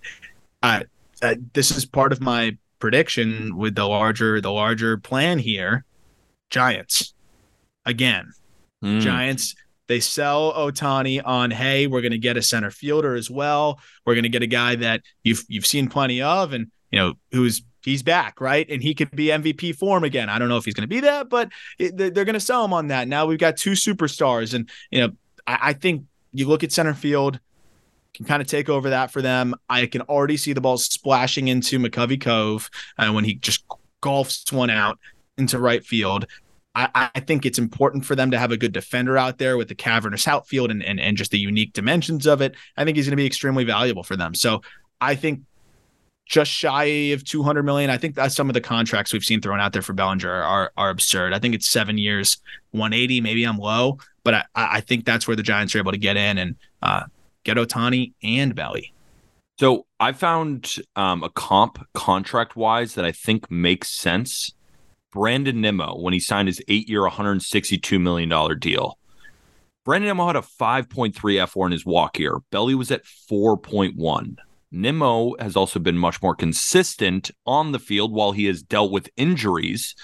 uh, uh this is part of my prediction with the larger the larger plan here giants again Mm. giants they sell ohtani on hey we're going to get a center fielder as well we're going to get a guy that you've you've seen plenty of and you know who's he's back right and he could be mvp form again i don't know if he's going to be that but it, they're, going to sell him on that now we've got two superstars and you know I, I think you look at center field, can kind of take over that for them. I can already see the ball splashing into McCovey Cove uh, when he just golfs one out into right field. I, I think it's important for them to have a good defender out there with the cavernous outfield and, and, and just the unique dimensions of it. I think he's going to be extremely valuable for them. So I think just shy of 200 million. I think that's some of the contracts we've seen thrown out there for Bellinger are, are absurd. I think it's seven years, 180. Maybe I'm low, but I, I think that's where the Giants are able to get in and uh, get Ohtani and Belly. So I found um, a comp contract wise that I think makes sense. Brandon Nimmo, when he signed his eight year, $162 million deal. Brandon Nimmo had a 5.3 fWAR in his walk year. Belly was at 4.1. Nimmo has also been much more consistent on the field while he has dealt with injuries.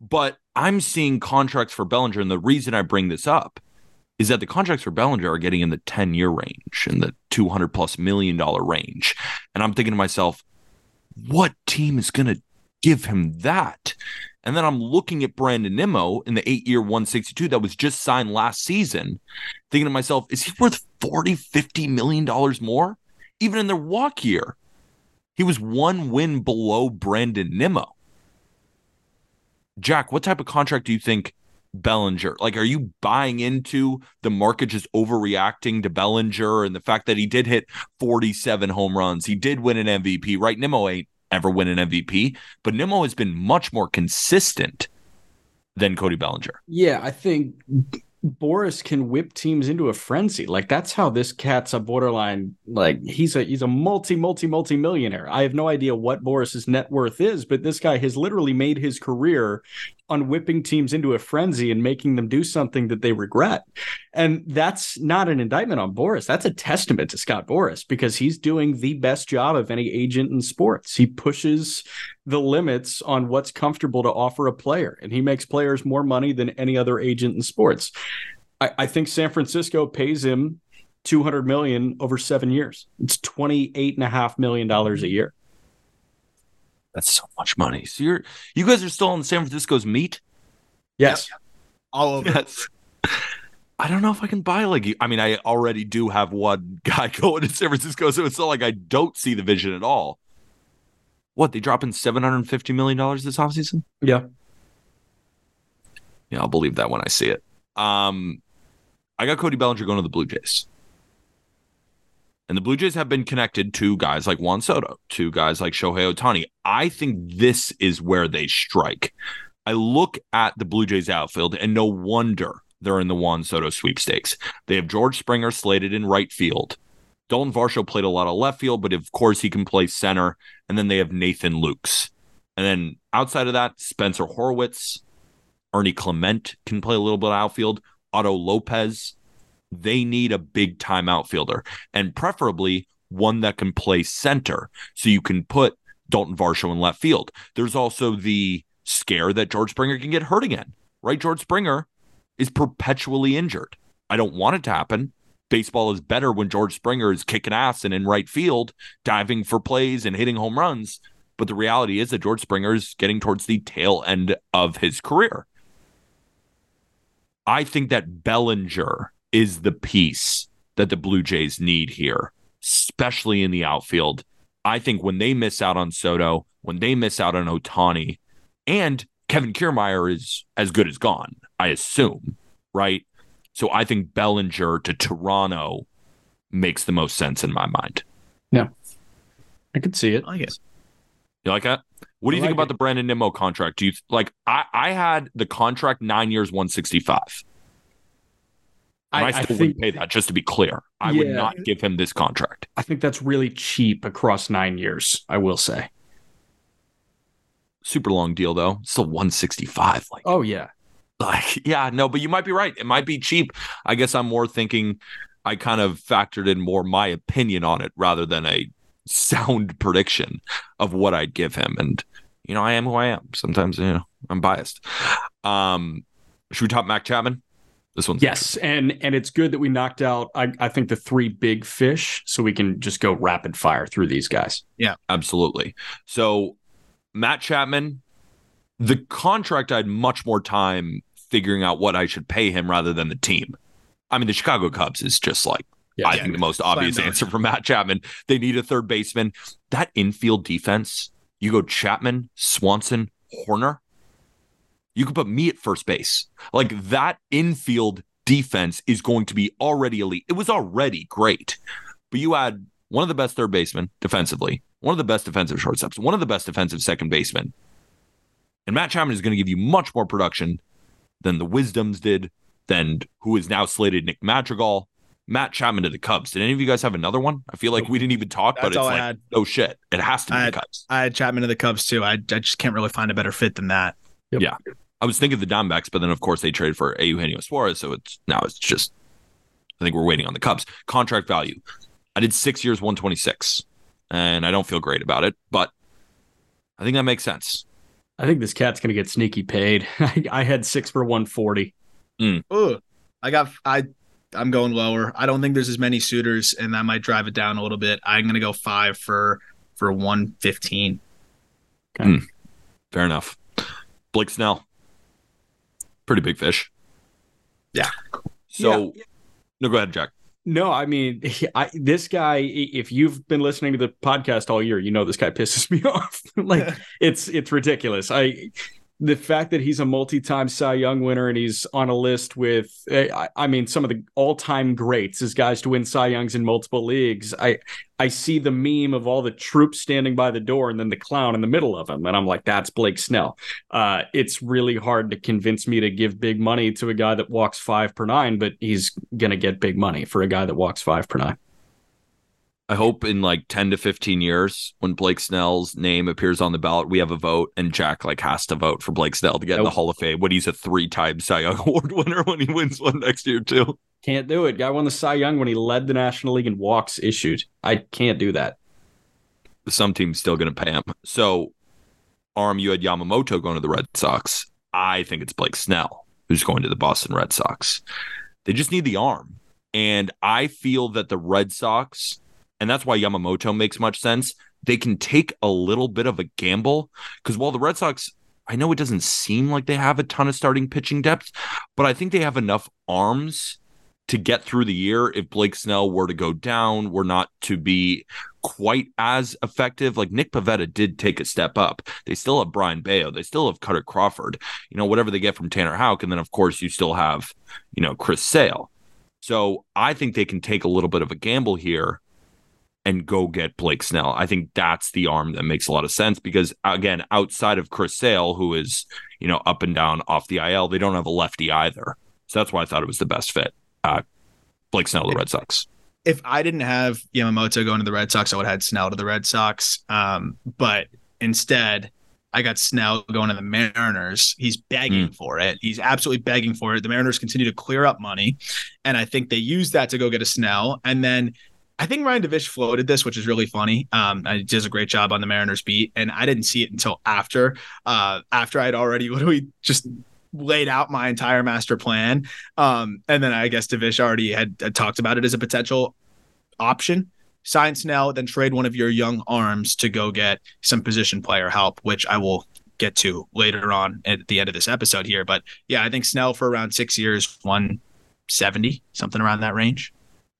But I'm seeing contracts for Bellinger, and the reason I bring this up is that the contracts for Bellinger are getting in the 10 year range, in the 200 plus million dollar range. And I'm thinking to myself, what team is going to give him that? And then I'm looking at Brandon Nimmo in the eight year 162 that was just signed last season, thinking to myself, is he worth 40, 50 million dollars more? Even in their walk year, he was one win below Brandon Nimmo. Jack, what type of contract do you think Bellinger? Like, are you buying into the market just overreacting to Bellinger and the fact that he did hit 47 home runs? He did win an MVP, right? Nimmo ain't ever win an MVP, but Nimmo has been much more consistent than Cody Bellinger. Yeah, I think Boras can whip teams into a frenzy. Like that's how this cat's a borderline. Like he's a he's a multi multi multi millionaire. I have no idea what Boras's net worth is, but this guy has literally made his career on whipping teams into a frenzy and making them do something that they regret. And that's not an indictment on Boras. That's a testament to Scott Boras because he's doing the best job of any agent in sports. He pushes the limits on what's comfortable to offer a player, and he makes players more money than any other agent in sports. I, I think San Francisco pays him 200 million over seven years. It's 28 and a half million dollars a year. That's so much money. So you're you guys are still on San Francisco's meat? Yes. All over. That's I don't know if I can buy like you. I mean, I already do have one guy going to San Francisco, so it's not like I don't see the vision at all. What they dropping seven hundred and fifty million dollars this offseason? Yeah. Yeah, I'll believe that when I see it. Um, I got Cody Bellinger going to the Blue Jays. And the Blue Jays have been connected to guys like Juan Soto, to guys like Shohei Ohtani. I think this is where they strike. I look at the Blue Jays outfield, and no wonder they're in the Juan Soto sweepstakes. They have George Springer slated in right field. Dalton Varsho played a lot of left field, but of course he can play center. And then they have Nathan Lukes. And then outside of that, Spencer Horwitz, Ernie Clement can play a little bit outfield. Otto Lopez. They need a big time outfielder and preferably one that can play center so you can put Dalton Varsho in left field. There's also the scare that George Springer can get hurt again, right? George Springer is perpetually injured. I don't want it to happen. Baseball is better when George Springer is kicking ass and in right field, diving for plays and hitting home runs. But the reality is that George Springer is getting towards the tail end of his career. I think that Bellinger is the piece that the Blue Jays need here, especially in the outfield. I think when they miss out on Soto, when they miss out on Ohtani, and Kevin Kiermaier is as good as gone, I assume, right? So I think Bellinger to Toronto makes the most sense in my mind. Yeah. I could see it. I guess. You like that? What do you I think like about it. the Brandon Nimmo contract? Do you like I I had the contract 9 years 165. I, I- I still think- wouldn't pay that just to be clear. I would not give him this contract. I think that's really cheap across nine years, I will say. Super long deal though. Still 165 like Oh, yeah. like yeah no but you might be right it might be cheap i guess i'm more thinking i kind of factored in more my opinion on it rather than a sound prediction of what i'd give him and you know i am who i am sometimes you know i'm biased um should we top mac chapman this one's Yes. And and it's good that we knocked out, I, I think, the three big fish so we can just go rapid fire through these guys. Yeah, absolutely. So, Matt Chapman, the contract, I had much more time figuring out what I should pay him rather than the team. I mean, the Chicago Cubs is just like, Yeah. I think the most obvious answer for Matt Chapman. They need a third baseman. That infield defense, you go Chapman, Swanson, Hoerner. You could put me at first base. Like that infield defense is going to be already elite. It was already great, but you add one of the best third basemen defensively, one of the best defensive shortstops, one of the best defensive second basemen. And Matt Chapman is going to give you much more production than the Wisdoms did, than who is now slated Nick Madrigal. Matt Chapman to the Cubs. Did any of you guys have another one? I feel like we didn't even talk, but That's it's all I like, had. oh shit, it has to be I the had- Cubs. I had Chapman to the Cubs too. I, I just can't really find a better fit than that. I was thinking the Diamondbacks, but then of course they traded for Eugenio Suarez, so it's now it's just. I think we're waiting on the Cubs contract value. I did six years, one twenty six, and I don't feel great about it, but I think that makes sense. I think this cat's going to get sneaky paid. I, I had six for 140. Mm. Ooh, I got I. I'm going lower. I don't think there's as many suitors, and that might drive it down a little bit. I'm gonna go five for for one fifteen. Mm. Fair enough. Blake Snell, pretty big fish. Yeah. So, no, go ahead, Jack. No, I mean, I, this guy. If you've been listening to the podcast all year, you know this guy pisses me off. like it's it's ridiculous. I the fact that he's a multi-time Cy Young winner and he's on a list with, eh, I, mean, some of the all-time greats as guys to win Cy Youngs in multiple leagues. I I see the meme of all the troops standing by the door and then the clown in the middle of them, and I'm like, that's Blake Snell. Uh, it's really hard to convince me to give big money to a guy that walks five per nine, but he's gonna get big money for a guy that walks five per nine. I hope in like 10 to 15 years, when Blake Snell's name appears on the ballot, we have a vote and Jack like has to vote for Blake Snell to get in the Hall of Fame when he's a three-time Cy Young Award winner when he wins one next year too. Can't do it. Guy won the Cy Young when he led the National League in walks issued. I can't do that. Some team's still going to pay him. So, Arm, you had Yamamoto going to the Red Sox. I think it's Blake Snell who's going to the Boston Red Sox. They just need the arm. And I feel that the Red Sox, and that's why Yamamoto makes much sense, they can take a little bit of a gamble. Because while the Red Sox, I know it doesn't seem like they have a ton of starting pitching depth, but I think they have enough arms to get through the year if Blake Snell were to go down, were not to be quite as effective. Like Nick Pivetta did take a step up. They still have Brayan Bello. They still have Kutter Crawford. You know, whatever they get from Tanner Houck. And then, of course, you still have, you know, Chris Sale. So I think they can take a little bit of a gamble here and go get Blake Snell. I think that's the arm that makes a lot of sense because, again, outside of Chris Sale, who is, you know, up and down off the IL, they don't have a lefty either. So that's why I thought it was the best fit. Uh, Blake Snell, to the Red Sox. if I didn't have Yamamoto going to the Red Sox, I would have had Snell to the Red Sox. Um, but instead, I got Snell going to the Mariners. He's begging for it. He's absolutely begging for it. The Mariners continue to clear up money, and I think they use that to go get a Snell. And then I think Ryan Divish floated this, which is really funny. Um, he does a great job on the Mariners beat, and I didn't see it until after, uh, after I'd already literally just laid out my entire master plan. Um, and then I guess Divish already had, had talked about it as a potential option. Sign Snell, then trade one of your young arms to go get some position player help, which I will get to later on at the end of this episode here. But yeah, I think Snell for around six years, 170, something around that range.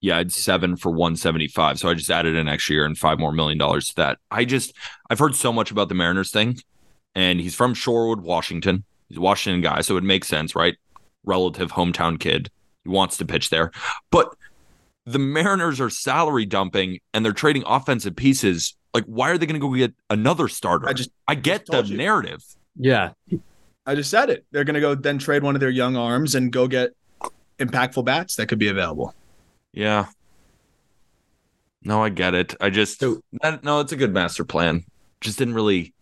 Yeah, I'd seven for 175. So I just added an extra year and five more million dollars to that. I just, I've heard so much about the Mariners thing, and he's from Shorewood, Washington. He's a Washington guy, so it makes sense, right? Relative hometown kid. He wants to pitch there. But the Mariners are salary dumping and they're trading offensive pieces. Like, why are they going to go get another starter? I just I get the you. narrative. Yeah. I just said it. They're going to go then trade one of their young arms and go get impactful bats that could be available. Yeah. No, I get it. I just So- that, no, it's a good master plan. Just didn't really.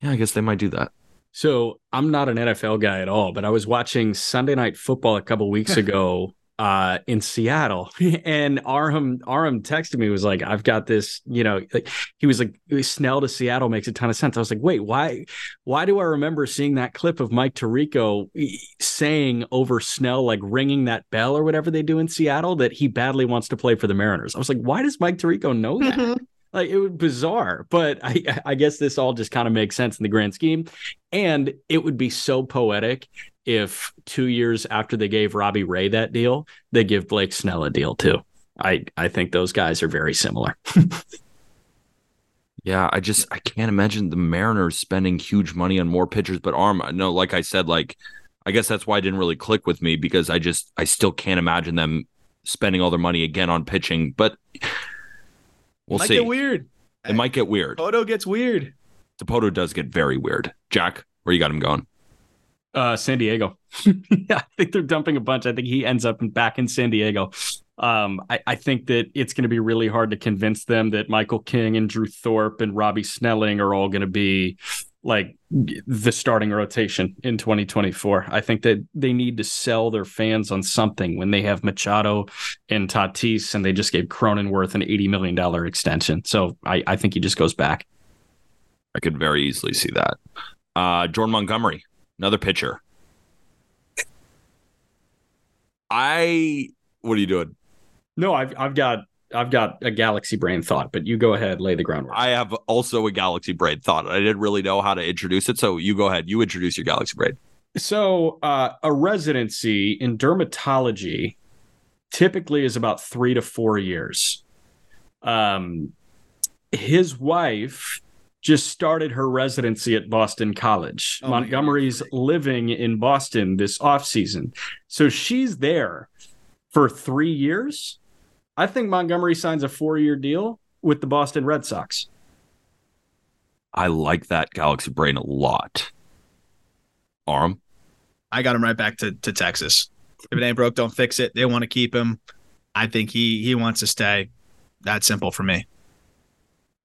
Yeah, I guess they might do that. So I'm not an NFL guy at all, but I was watching Sunday Night Football a couple weeks ago uh, in Seattle, and Aram Aram texted me was like, "I've got this," you know, like he was like, "Snell to Seattle makes a ton of sense." I was like, "Wait, why? Why do I remember seeing that clip of Mike Tirico saying over Snell, like ringing that bell or whatever they do in Seattle, that he badly wants to play for the Mariners?" I was like, "Why does Mike Tirico know that?" like it was bizarre but i i guess this all just kind of makes sense in the grand scheme and it would be so poetic if two years after they gave robbie ray that deal they give blake snell a deal too i i think those guys are very similar Yeah, I just I can't imagine the Mariners spending huge money on more pitchers. But arm, no, like I said, like I guess that's why it didn't really click with me because I just I still can't imagine them spending all their money again on pitching. But we'll Might see. get weird. It might get weird. Photo gets weird. Dipoto does get very weird. Jack, where you got him going? Uh san diego yeah i think they're dumping a bunch i think he ends up in, back in san diego um I, I think that it's going to be really hard to convince them that michael king and drew thorpe and robbie snelling are all going to be like the starting rotation in 2024. I think that they need to sell their fans on something when they have Machado and Tatis and they just gave Cronenworth an $80 million extension. So I, I think he just goes back. I could very easily see that. Uh, Jordan Montgomery, another pitcher. I, what are you doing? No, I've, I've got I've got a galaxy brain thought, but you go ahead, lay the groundwork. I have also a galaxy brain thought. I didn't really know how to introduce it, so you go ahead. You introduce your galaxy brain. So, uh, a residency in dermatology typically is about three to four years. Um, his wife just started her residency at Boston College. Oh my Montgomery's living in Boston this off season, so she's there for three years. I think Montgomery signs a four-year deal with the Boston Red Sox. I like that galaxy brain a lot. Arm. I got him right back to, to Texas. If it ain't broke, don't fix it. They want to keep him. I think he he wants to stay. that simple for me.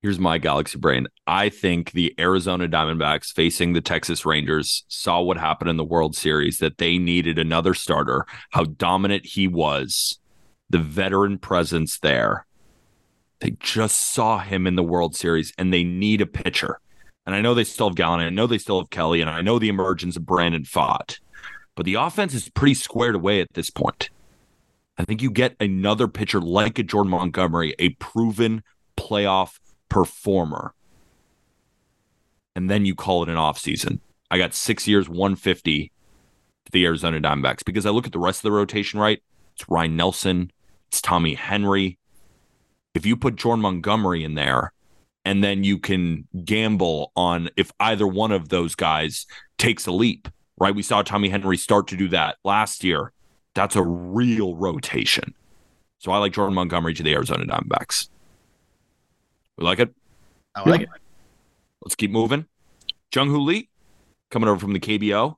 Here's my galaxy brain. I think the Arizona Diamondbacks facing the Texas Rangers saw what happened in the World Series that they needed another starter, how dominant he was, the veteran presence there. They just saw him in the World Series and they need a pitcher. And I know they still have Gallen, I know they still have Kelly, and I know the emergence of Brandon Pfaadt, but the offense is pretty squared away at this point. I think you get another pitcher like a Jordan Montgomery, a proven playoff performer. And then you call it an offseason. I got six years, 150 to the Arizona Diamondbacks because I look at the rest of the rotation, right? It's Ryan Nelson, it's Tommy Henry. If you put Jordan Montgomery in there, and then you can gamble on if either one of those guys takes a leap, right? We saw Tommy Henry start to do that last year. That's a real rotation. So I like Jordan Montgomery to the Arizona Diamondbacks. We like it. I like yeah. it. Let's keep moving. Jung Hoo Lee coming over from the KBO.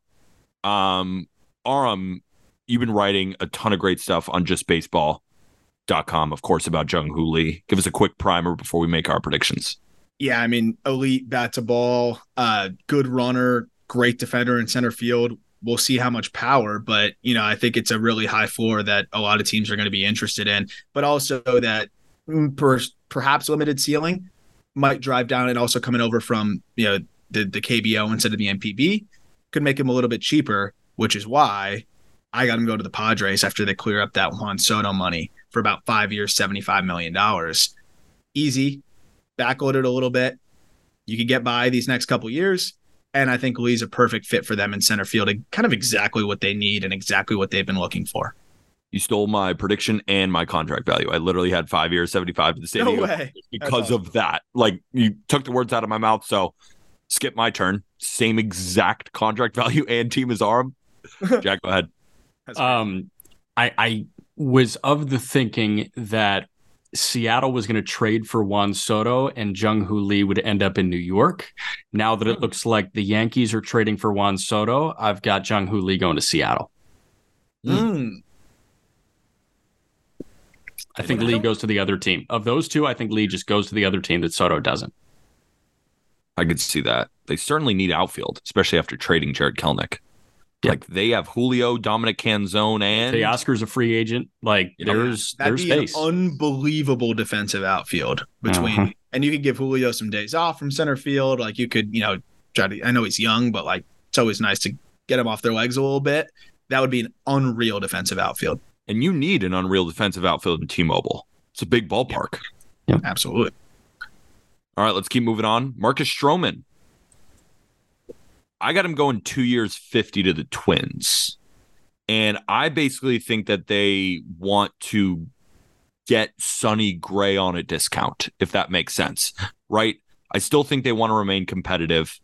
Um, Aram, you've been writing a ton of great stuff on justbaseball.com, of course, about Jung Hoo Lee. Give us a quick primer before we make our predictions. Yeah, I mean, elite bat to ball, uh, good runner, great defender in center field. We'll see how much power, but you know, I think it's a really high floor that a lot of teams are going to be interested in, but also that Mm, per, perhaps limited ceiling might drive down and also coming over from you know the the KBO instead of the NPB could make him a little bit cheaper, which is why I got him go to the Padres after they clear up that Juan Soto money for about five years, seventy five million dollars. Easy, backloaded a little bit. You could get by these next couple years. And I think Lee's a perfect fit for them in center field, and kind of exactly what they need and exactly what they've been looking for. You stole my prediction and my contract value. I literally had five years, 75 to the San no way. because awesome. of that. Like you took the words out of my mouth. So skip my turn. Same exact contract value and team as Aram. Jack, go ahead. Um, I, I was of the thinking that Seattle was going to trade for Juan Soto and Jung Hoo Lee would end up in New York. Now that it hmm. looks like the Yankees are trading for Juan Soto, I've got Jung Hoo Lee going to Seattle. Mm. I think Lee goes to the other team. Of those two, I think Lee just goes to the other team that Soto doesn't. I could see that. They certainly need outfield, especially after trading Jarred Kelenic. Yep. Like they have Julio, Dominic Canzone, and Teoscar's a free agent. Like there's That'd there's space. unbelievable defensive outfield between, uh-huh. and you could give Julio some days off from center field. Like you could, you know, try to. I know he's young, but like it's always nice to get him off their legs a little bit. That would be an unreal defensive outfield. And you need an unreal defensive outfield in T-Mobile. It's a big ballpark. Yeah, absolutely. All right, let's keep moving on. Marcus Stroman I got him going two years 50 to the Twins. And I basically think that they want to get Sonny Gray on a discount, if that makes sense. Right? I still think they want to remain competitive.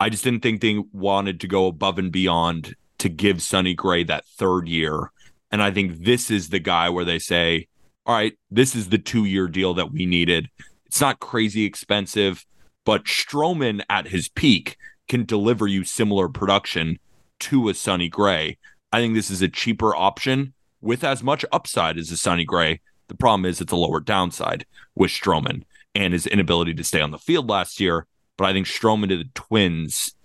I just didn't think they wanted to go above and beyond to give Sonny Gray that third year. And I think this is the guy where they say, all right, this is the two year deal that we needed. It's not crazy expensive, but Stroman at his peak can deliver you similar production to a Sonny Gray. I think this is a cheaper option with as much upside as a Sonny Gray. The problem is it's a lower downside with Stroman and his inability to stay on the field last year. But I think Stroman to the Twins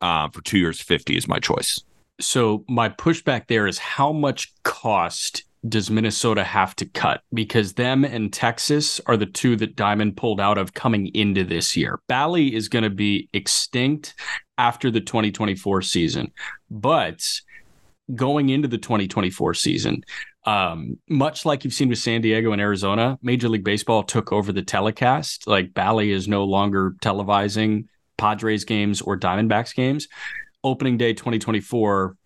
uh, for two years 50 is my choice. So my pushback there is how much cost does Minnesota have to cut? Because them and Texas are the two that Diamond pulled out of coming into this year. Bally is going to be extinct after the 2024 season. But going into the 2024 season, um, much like you've seen with San Diego and Arizona, Major League Baseball took over the telecast. Like Bally is no longer televising Padres games or Diamondbacks games. Opening day 2024,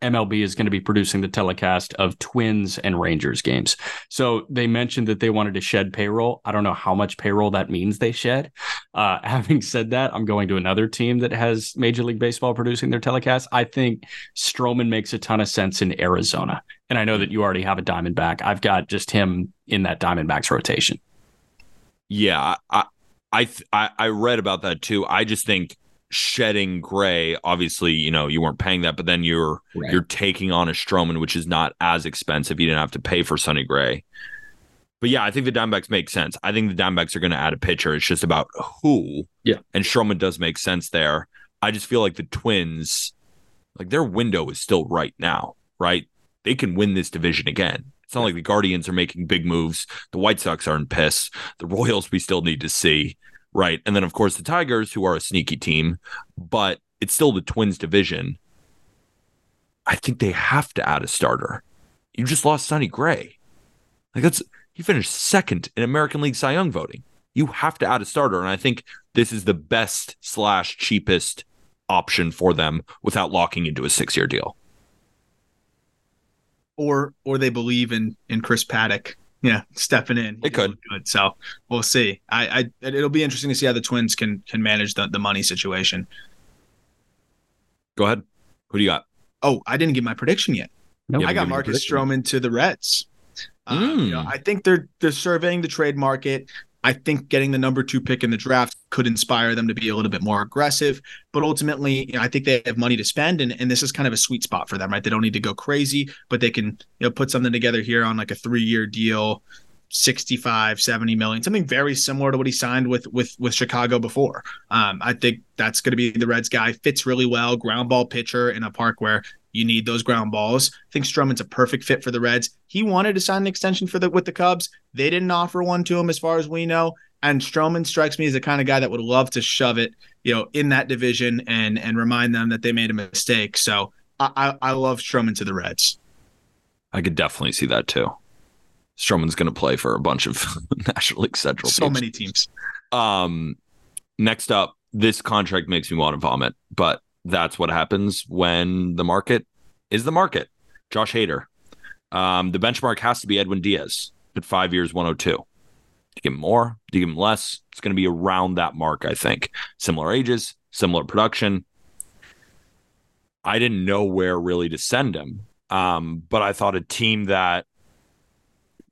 MLB is going to be producing the telecast of Twins and Rangers games. So they mentioned that they wanted to shed payroll. I don't know how much payroll that means they shed. Uh, having said that, I'm going to another team that has Major League Baseball producing their telecast. I think Stroman makes a ton of sense in Arizona. And I know that you already have a Diamondback. I've got just him in that Diamondbacks rotation. Yeah, I I I read about that too. I just think shedding Gray, obviously, you know, you weren't paying that, but then you're right. you're taking on a Stroman, which is not as expensive. You didn't have to pay for Sonny Gray. But yeah, I think the Diamondbacks make sense. I think the Diamondbacks are going to add a pitcher. It's just about who. Yeah. And Stroman does make sense there. I just feel like the Twins, like their window is still right now, right? They can win this division again. It's not like the Guardians are making big moves. The White Sox aren't piss. The Royals we still need to see, right? And then of course the Tigers, who are a sneaky team, but it's still the Twins division. I think they have to add a starter. You just lost Sonny Gray. Like that's he finished second in American League Cy Young voting. You have to add a starter, and I think this is the best slash cheapest option for them without locking into a six year deal. Or or they believe in in Chris Paddack. Yeah, stepping in. It could. Good. So we'll see. I, I it'll be interesting to see how the Twins can can manage the, the money situation. Go ahead. Who do you got? Oh, I didn't give my prediction yet. Nope. I got give me your Marcus prediction. Stroman to the Reds. Uh, you know. I think they're they're surveying the trade market. I think getting the number two pick in the draft could inspire them to be a little bit more aggressive. But ultimately, you know, I think they have money to spend, and, and this is kind of a sweet spot for them, right? They don't need to go crazy, but they can you know put something together here on like a three year deal. 65 70 million something very similar to what he signed with with with chicago before um i think that's going to be the reds guy fits really well ground ball pitcher in a park where you need those ground balls. I think Stroman's a perfect fit for the Reds. He wanted to sign an extension for the with the Cubs. They didn't offer one to him, as far as we know. And Stroman strikes me as the kind of guy that would love to shove it, you know, in that division and and remind them that they made a mistake. So I I, I love Stroman to the Reds. I could definitely see that too. Stroman's going to play for a bunch of National League Central. So teams. many teams. Um, next up, this contract makes me want to vomit, but that's what happens when the market is the market. Josh Hader. Um, the benchmark has to be Edwin Diaz at five years, 102. Do you give him more? You give him less? It's going to be around that mark, I think. Similar ages, similar production. I didn't know where really to send him, um, but I thought a team that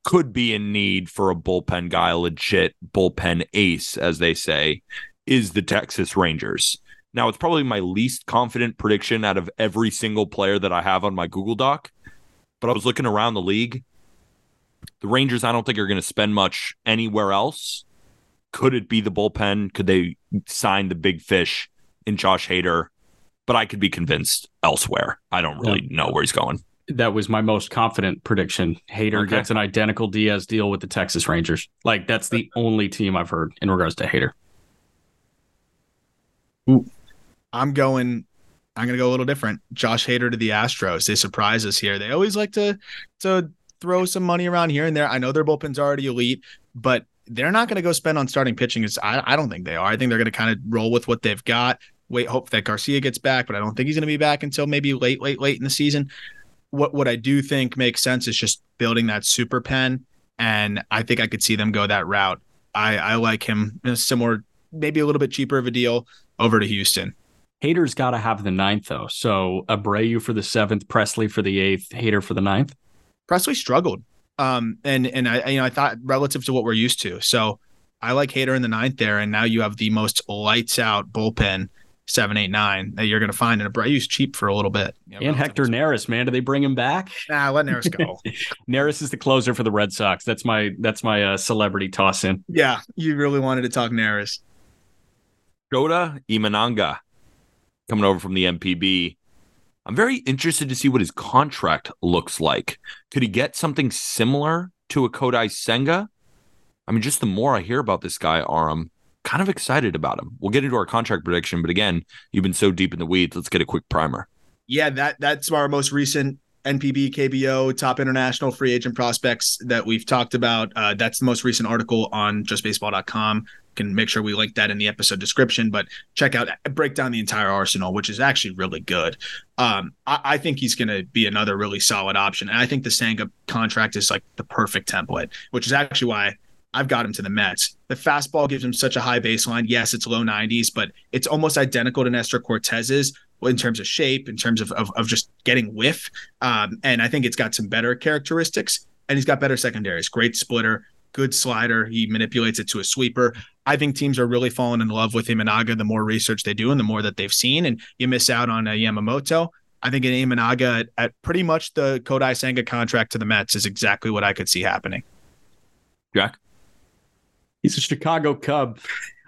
could be in need for a bullpen guy, legit bullpen ace, as they say, is the Texas Rangers. Now, it's probably my least confident prediction out of every single player that I have on my Google Doc, but I was looking around the league. The Rangers, I don't think are going to spend much anywhere else. Could it be the bullpen? Could they sign the big fish in Josh Hader? But I could be convinced elsewhere. I don't really know where he's going. That was my most confident prediction. Hader Okay. gets an identical Diaz deal with the Texas Rangers. Like that's the only team I've heard in regards to Hader. I'm going. I'm to go a little different. Josh Hader to the Astros. They surprise us here. They always like to to throw some money around here and there. I know their bullpen's already elite, but they're not going to go spend on starting pitching. It's, I, I don't think they are. I think they're going to kind of roll with what they've got. Wait, hope that Garcia gets back, but I don't think he's going to be back until maybe late, late, late in the season. What what I do think makes sense is just building that super pen, and I think I could see them go that route. I I like him similar, maybe a little bit cheaper of a deal over to Houston. Hader's got to have the ninth though. So Abreu for the seventh, Pressly for the eighth, Hader for the ninth. Pressly struggled. Um, and and I you know I thought relative to what we're used to. So I like Hader in the ninth there, and now you have the most lights out bullpen seven, eight, nine that you're going to find. And Abreu's cheap for a little bit. You know, And Hector Neris, man, do they bring him back? Nah, let Neris go. Neris is the closer for the Red Sox. That's my that's my uh, celebrity toss in. yeah, you really wanted to talk Neris. Shota Imanaga coming over from the NPB. I'm very interested to see what his contract looks like. Could he get something similar to a Kodai Senga? I mean, just the more I hear about this guy, Aram, kind of excited about him. We'll get into our contract prediction, but again, you've been so deep in the weeds. Let's get a quick primer. Yeah, that that's our most recent NPB KBO top international free agent prospects that we've talked about. Uh, that's the most recent article on justbaseball.com. Can make sure we link that in the episode description, but check out break down the entire arsenal, which is actually really good. Um, I, I think he's going to be another really solid option, and I think the Senga contract is like the perfect template, which is actually why I've got him to the Mets. The fastball gives him such a high baseline. Yes, it's low 90s, but it's almost identical to Nestor Cortes's in terms of shape, in terms of, of, of just getting whiff. Um, and I think it's got some better characteristics, and he's got better secondaries. Great splitter, good slider. He manipulates it to a sweeper. I think teams are really falling in love with Imanaga the more research they do and the more that they've seen. And you miss out on a Yamamoto. I think an Imanaga at, at pretty much the Kodai Senga contract to the Mets is exactly what I could see happening. Jack? He's a Chicago Cub.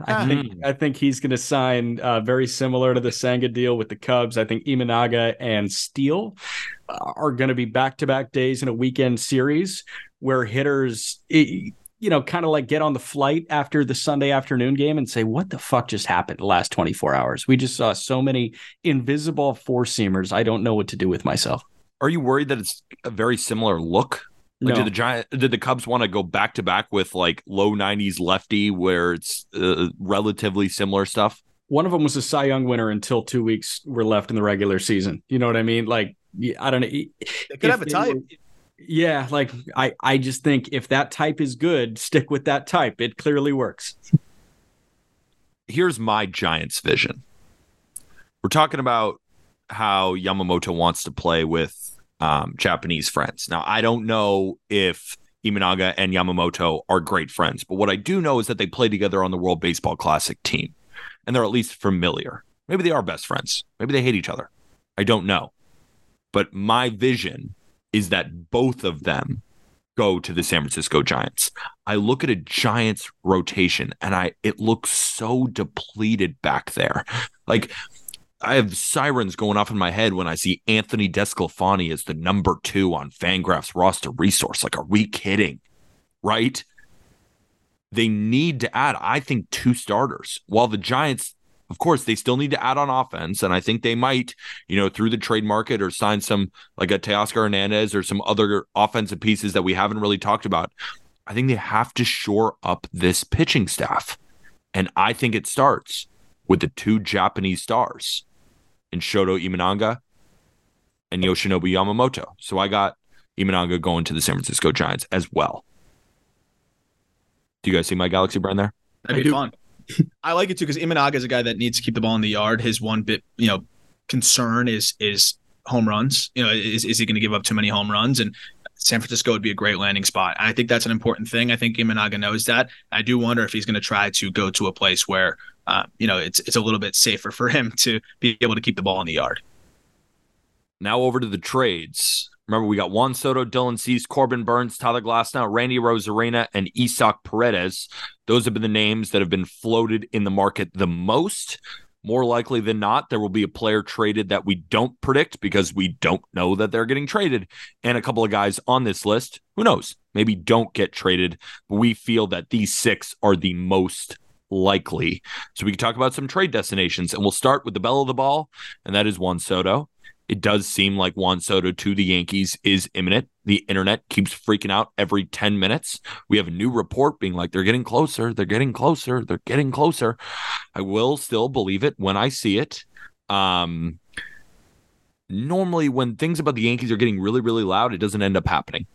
I think I think he's going to sign uh, very similar to the Senga deal with the Cubs. I think Imanaga and Steele uh, are going to be back to back days in a weekend series where hitters, you know, kind of like get on the flight after the Sunday afternoon game and say, "What the fuck just happened the last 24 hours?" We just saw so many invisible four seamers. I don't know what to do with myself. Are you worried that it's a very similar look? Like, No. did the giant did the Cubs want to go back to back with like low 90s lefty where it's uh, relatively similar stuff? one of them was a Cy Young winner until two weeks were left in the regular season. You know what I mean? Like, I don't know. They could have a type. Yeah, like I, I just think if that type is good, stick with that type. It clearly works. Here's my Giants vision. We're talking about how Yamamoto wants to play with um, Japanese friends. Now, I don't know if Imanaga and Yamamoto are great friends, but what I do know is that they play together on the World Baseball Classic team, and they're at least familiar. Maybe they are best friends. Maybe they hate each other. I don't know. But my vision is that both of them go to the San Francisco Giants. I look at a Giants rotation and I it looks so depleted back there. Like I have sirens going off in my head when I see Anthony DeSclafani as the number two on Fangraphs roster resource. Like, are we kidding? Right? They need to add, I think, two starters. While the Giants, of course, they still need to add on offense. And I think they might, you know, through the trade market or sign some like a Teoscar Hernandez or some other offensive pieces that we haven't really talked about. I think they have to shore up this pitching staff. And I think it starts with the two Japanese stars in Shota Imanaga and Yoshinobu Yamamoto. So I got Imanaga going to the San Francisco Giants as well. Do you guys see my galaxy brand there? That'd be fun. I like it too because Imanaga is a guy that needs to keep the ball in the yard. His one bit, you know, concern is is home runs. You know, is is he going to give up too many home runs? And San Francisco would be a great landing spot. I think that's an important thing. I think Imanaga knows that. I do wonder if he's going to try to go to a place where, uh, you know, it's it's a little bit safer for him to be able to keep the ball in the yard. Now over to the trades. Remember, we got Juan Soto, Dylan Cease, Corbin Burnes, Tyler Glasnow, Randy Arozarena, and Isaac Paredes. Those have been the names that have been floated in the market the most. More likely than not, there will be a player traded that we don't predict because we don't know that they're getting traded. And a couple of guys on this list, who knows, maybe don't get traded. But we feel that these six are the most likely. So we can talk about some trade destinations, and we'll start with the belle of the ball, and that is Juan Soto. It does seem like Juan Soto to the Yankees is imminent. The internet keeps freaking out every 10 minutes. We have a new report being like, they're getting closer, they're getting closer, they're getting closer. I will still believe it when I see it. Um, normally, when things about the Yankees are getting really, really loud, it doesn't end up happening.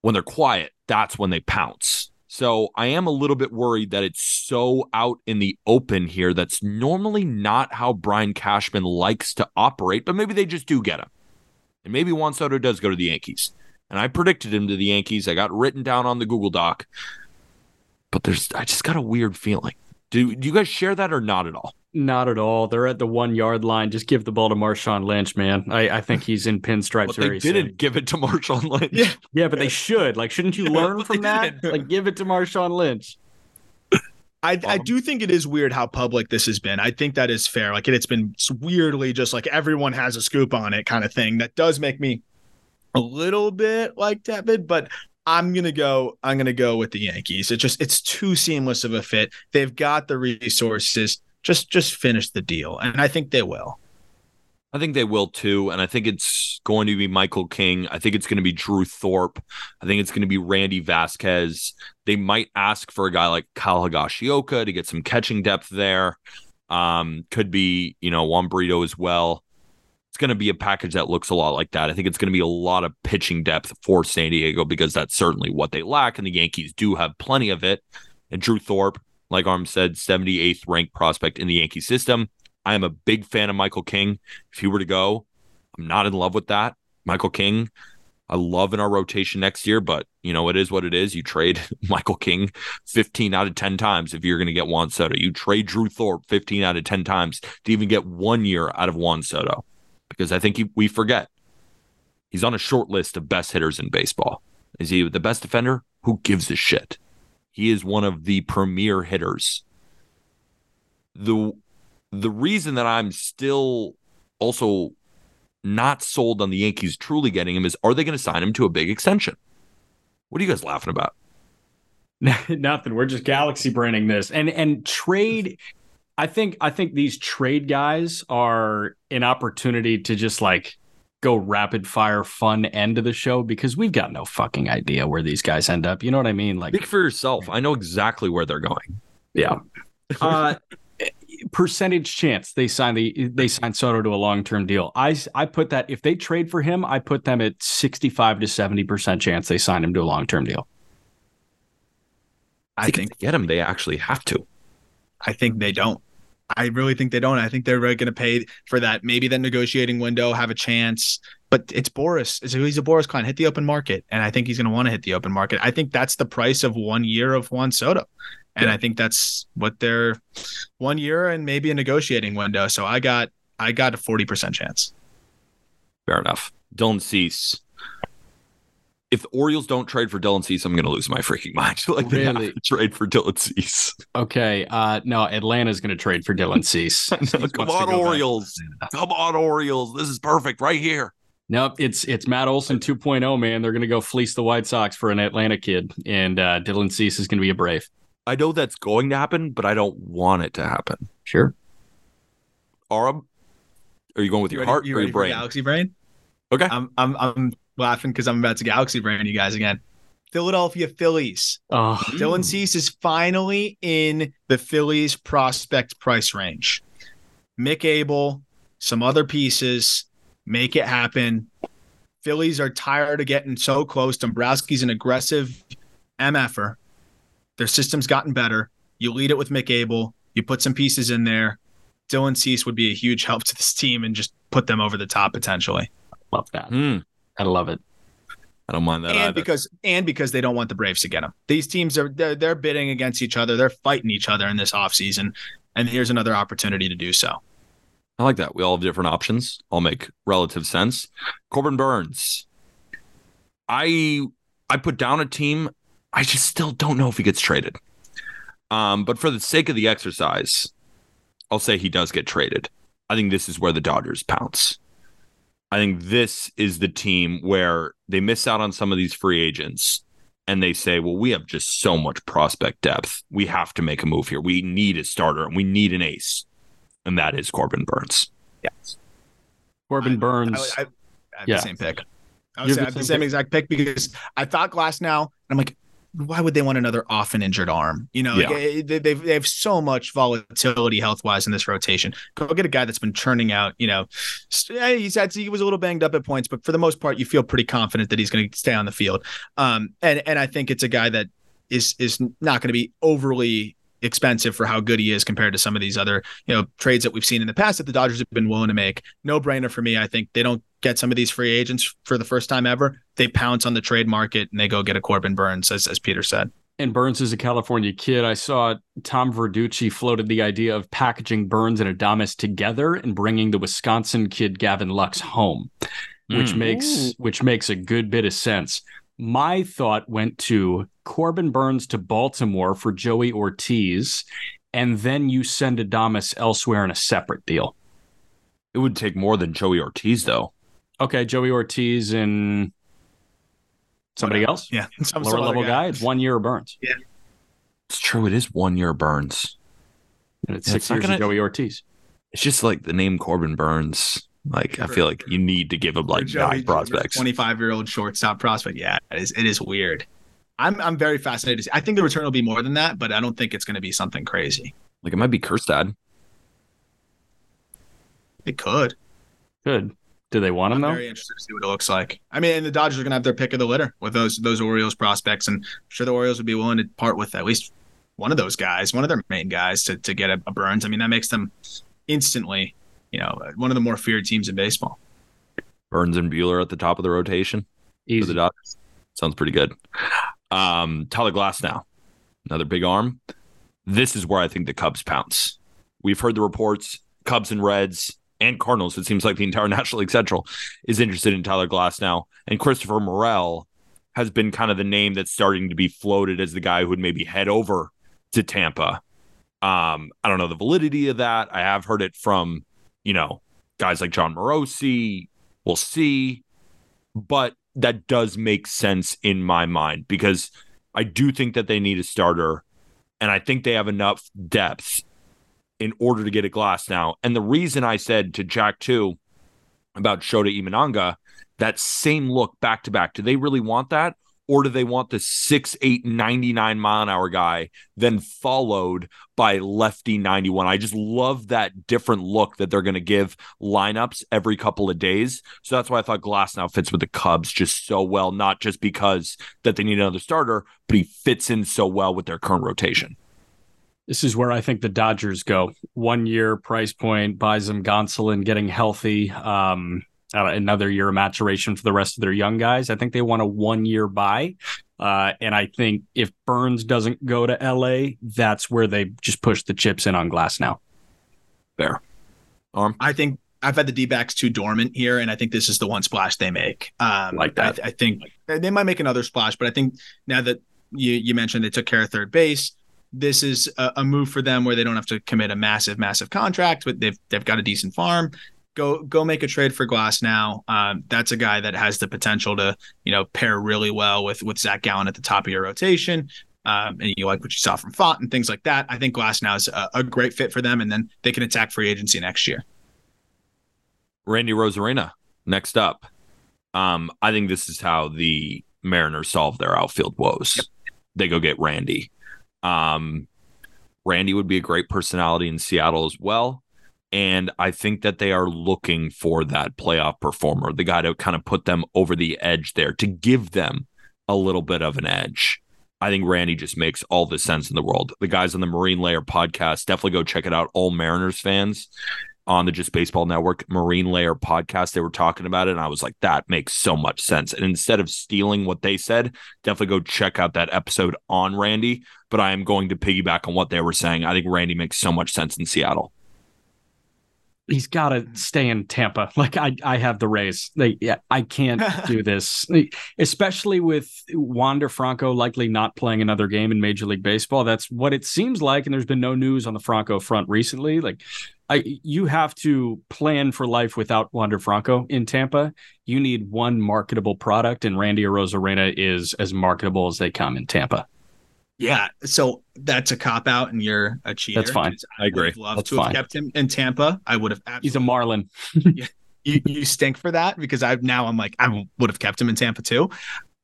When they're quiet, that's when they pounce. So I am a little bit worried that it's so out in the open here. That's normally not how Brian Cashman likes to operate, but maybe they just do get him. And maybe Juan Soto does go to the Yankees. And I predicted him to the Yankees. I got written down on the Google Doc. But there's I just got a weird feeling. Do, do you guys share that or not at all? Not at all. They're at the one yard line. Just give the ball to Marshawn Lynch, man. I, I think he's in pinstripes But they very didn't soon. give it to Marshawn Lynch. Yeah. Yeah, but they should. Like, shouldn't you learn from that? didn't. Like, give it to Marshawn Lynch. I, I do think it is weird how public this has been. I think that is fair. Like it, it's been weirdly just like everyone has a scoop on it kind of thing. That does make me a little bit like tepid, but I'm gonna go. I'm gonna go with the Yankees. It just it's too seamless of a fit. They've got the resources. Just just finish the deal, and I think they will. I think they will too. And I think it's going to be Michael King. I think it's going to be Drew Thorpe. I think it's going to be Randy Vasquez. They might ask for a guy like Kyle Higashioka to get some catching depth there. Um, could be, you know, Jhony Brito as well. It's going to be a package that looks a lot like that. I think it's going to be a lot of pitching depth for San Diego because that's certainly what they lack. And the Yankees do have plenty of it. And Drew Thorpe, like Aram said, 78th ranked prospect in the Yankee system. I am a big fan of Michael King. If he were to go, I'm not in love with that. Michael King, I love in our rotation next year, but you know, it is what it is. You trade Michael King 15 out of 10 times if you're going to get Juan Soto. You trade Drew Thorpe 15 out of 10 times to even get one year out of Juan Soto because I think he, we forget he's on a short list of best hitters in baseball. Is he the best defender? Who gives a shit? He is one of the premier hitters. The the reason that I'm still also not sold on the Yankees truly getting him is are they going to sign him to a big extension? What are you guys laughing about? Nothing. We're just galaxy branding this. And and trade I think I think these trade guys are an opportunity to just like go rapid fire fun end of the show because we've got no fucking idea where these guys end up. You know what I mean? Like Speak for yourself. I know exactly where they're going. Yeah. Uh, percentage chance they sign the they sign Soto to a long term deal. I I put that if they trade for him, I put them at sixty five to seventy percent chance they sign him to a long term deal. I think to get him, they actually have to. I think they don't. I really think they don't. I think they're really going to pay for that. Maybe that negotiating window have a chance, but it's Boras. It's, he's a Boras client. Hit the open market, and I think he's going to want to hit the open market. I think that's the price of one year of Juan Soto, and Yeah. I think that's what they're one year and maybe a negotiating window. So I got I got a forty percent chance. Fair enough. Dylan Cease. If the Orioles don't trade for Dylan Cease, I'm going to lose my freaking mind. like they have to trade for Dylan Cease. Okay. Uh no, Atlanta's gonna trade for Dylan Cease. Cease Come on, go back. Orioles. Come on, Orioles. This is perfect right here. Nope, it's it's Matt Olson 2.0, man. They're gonna go fleece the White Sox for an Atlanta kid, and uh Dylan Cease is gonna be a brave. I know that's going to happen, but I don't want it to happen. Sure. Aram, are you going with You your ready, heart you or ready your for brain? Galaxy Brain? Okay. I'm I'm I'm laughing because I'm about to Galaxy brand you guys again. Philadelphia Phillies. Oh, Dylan Cease is finally in the Phillies prospect price range. Mick Abel, some other pieces, make it happen. Phillies are tired of getting so close. Dombrowski's an aggressive MFer. Their system's gotten better. You lead it with Mick Abel. You put some pieces in there. Dylan Cease would be a huge help to this team and just put them over the top potentially. love that. Hmm. I love it. I don't mind that and either. because and because they don't want the Braves to get him. These teams are they're, they're bidding against each other. They're fighting each other in this offseason. And here's another opportunity to do so. I like that. We all have different options. All make relative sense. Corbin Burnes. I I put down a team. I just still don't know if he gets traded. Um, but for the sake of the exercise, I'll say he does get traded. I think this is where the Dodgers pounce. I think this is the team where they miss out on some of these free agents and they say, well, we have just so much prospect depth. We have to make a move here. We need a starter and we need an ace. And that is Corbin Burnes. Yes. Corbin Burnes. I, I, I have Yeah. the same pick. I You would say have the the same same pick? exact pick because I thought Glasnow, and I'm like, why would they want another often injured arm? You know, Yeah. eh, they, they've, they have so much volatility health wise in this rotation. Go get a guy that's been churning out, you know, eh, he's had, he was a little banged up at points, but for the most part, you feel pretty confident that he's going to stay on the field. Um, and, and I think it's a guy that is, is not going to be overly expensive for how good he is compared to some of these other, you know, trades that we've seen in the past that the Dodgers have been willing to make. No brainer for me. I think they don't get some of these free agents for the first time ever. They pounce on the trade market and they go get a Corbin Burnes, as, as Peter said. and Burnes is a California kid. I saw Tom Verducci floated the idea of packaging Burnes and Adames together and bringing the Wisconsin kid Gavin Lux home, which Mm. makes which makes a good bit of sense. My thought went to Corbin Burnes to Baltimore for Joey Ortiz, and then you send Adames elsewhere in a separate deal. It would take more than Joey Ortiz, though. Okay, Joey Ortiz and somebody Whatever. else, Yeah. Some, lower some level guy. It's one year of Burnes, Yeah, It's true. It is one year Burnes. and it's Yeah, six it's years gonna- of Joey Ortiz. It's just like the name Corbin Burnes. Like I feel like you need to give him like nine prospects. 25 year old shortstop prospect. Yeah, it is, it is weird. I'm, I'm very fascinated. I think the return will be more than that, but I don't think it's going to be something crazy. Like it might be Kjerstad. It could. Good. Do they want him I'm though? very interested to see what it looks like. I mean, and the Dodgers are going to have their pick of the litter with those those Orioles prospects, and I'm sure the Orioles would be willing to part with at least one of those guys, one of their main guys, to to get a, a Burnes. I mean, that makes them instantly, you know, one of the more feared teams in baseball. Burnes and Buehler at the top of the rotation for the Dodgers. Sounds pretty good. Um, Tyler Glasnow, another big arm. This is where I think the Cubs pounce. We've heard the reports. Cubs and Reds and Cardinals. It seems like the entire National League Central is interested in Tyler Glasnow, and Christopher Morel has been kind of the name that's starting to be floated as the guy who would maybe head over to Tampa. Um, I don't know the validity of that. I have heard it from, you know, guys like Jon Morosi. We'll see. But that does make sense in my mind because I do think that they need a starter. And I think they have enough depth in order to get a Glasnow. And the reason I said to Jack too about Shota Imanaga, that same look back to back, do they really want that? Or do they want the 6'8, 99 mile an hour guy, then followed by lefty 91? I just love that different look that they're going to give lineups every couple of days. So that's why I thought Glasnow fits with the Cubs just so well, not just because that they need another starter, but he fits in so well with their current rotation. This is where I think the Dodgers go. One year price point buys them Gonsolin getting healthy. Um, uh, another year of maturation for the rest of their young guys. I think they want a one year buy. Uh, and I think if Burnes doesn't go to LA, that's where they just push the chips in on Glasnow. Fair. Aram. I think I've had the D backs too dormant here, and I think this is the one splash they make. Um, like that. I, I, think they might make another splash, but I think now that you, you mentioned they took care of third base, this is a, a, move for them where they don't have to commit a massive, massive contract, but they've they've got a decent farm. Go go make a trade for Glasnow. Um, that's a guy that has the potential to you know pair really well with with Zach Gallen at the top of your rotation. Um, and you like what you saw from Pfaadt and things like that. I think Glasnow is a, a great fit for them, and then they can attack free agency next year. Randy Arozarena next up. Um, I think this is how the Mariners solve their outfield woes. Yep. They go get Randy. Um, Randy would be a great personality in Seattle as well. And I think that they are looking for that playoff performer, the guy to kind of put them over the edge there, to give them a little bit of an edge. I think Randy just makes all the sense in the world. The guys on the Marine Layer podcast, definitely go check it out. All Mariners fans on the Just Baseball Network Marine Layer podcast. They were talking about it, and I was like, that makes so much sense. And instead of stealing what they said, definitely go check out that episode on Randy. But I am going to piggyback on what they were saying. I think Randy makes so much sense in Seattle. He's got to stay in Tampa. Like I, I have the Rays. They, yeah, I can't do this, especially with Wander Franco likely not playing another game in Major League Baseball. That's what it seems like, and there's been no news on the Franco front recently. Like I, you have to plan for life without Wander Franco in Tampa. You need one marketable product, and Randy Arozarena is as marketable as they come in Tampa. Yeah, so that's a cop out, and you're a cheater. That's fine. I, I agree. Love that's to fine. have kept him in Tampa. I would have. He's a Marlin. you, you stink for that because I now I'm like I would have kept him in Tampa too.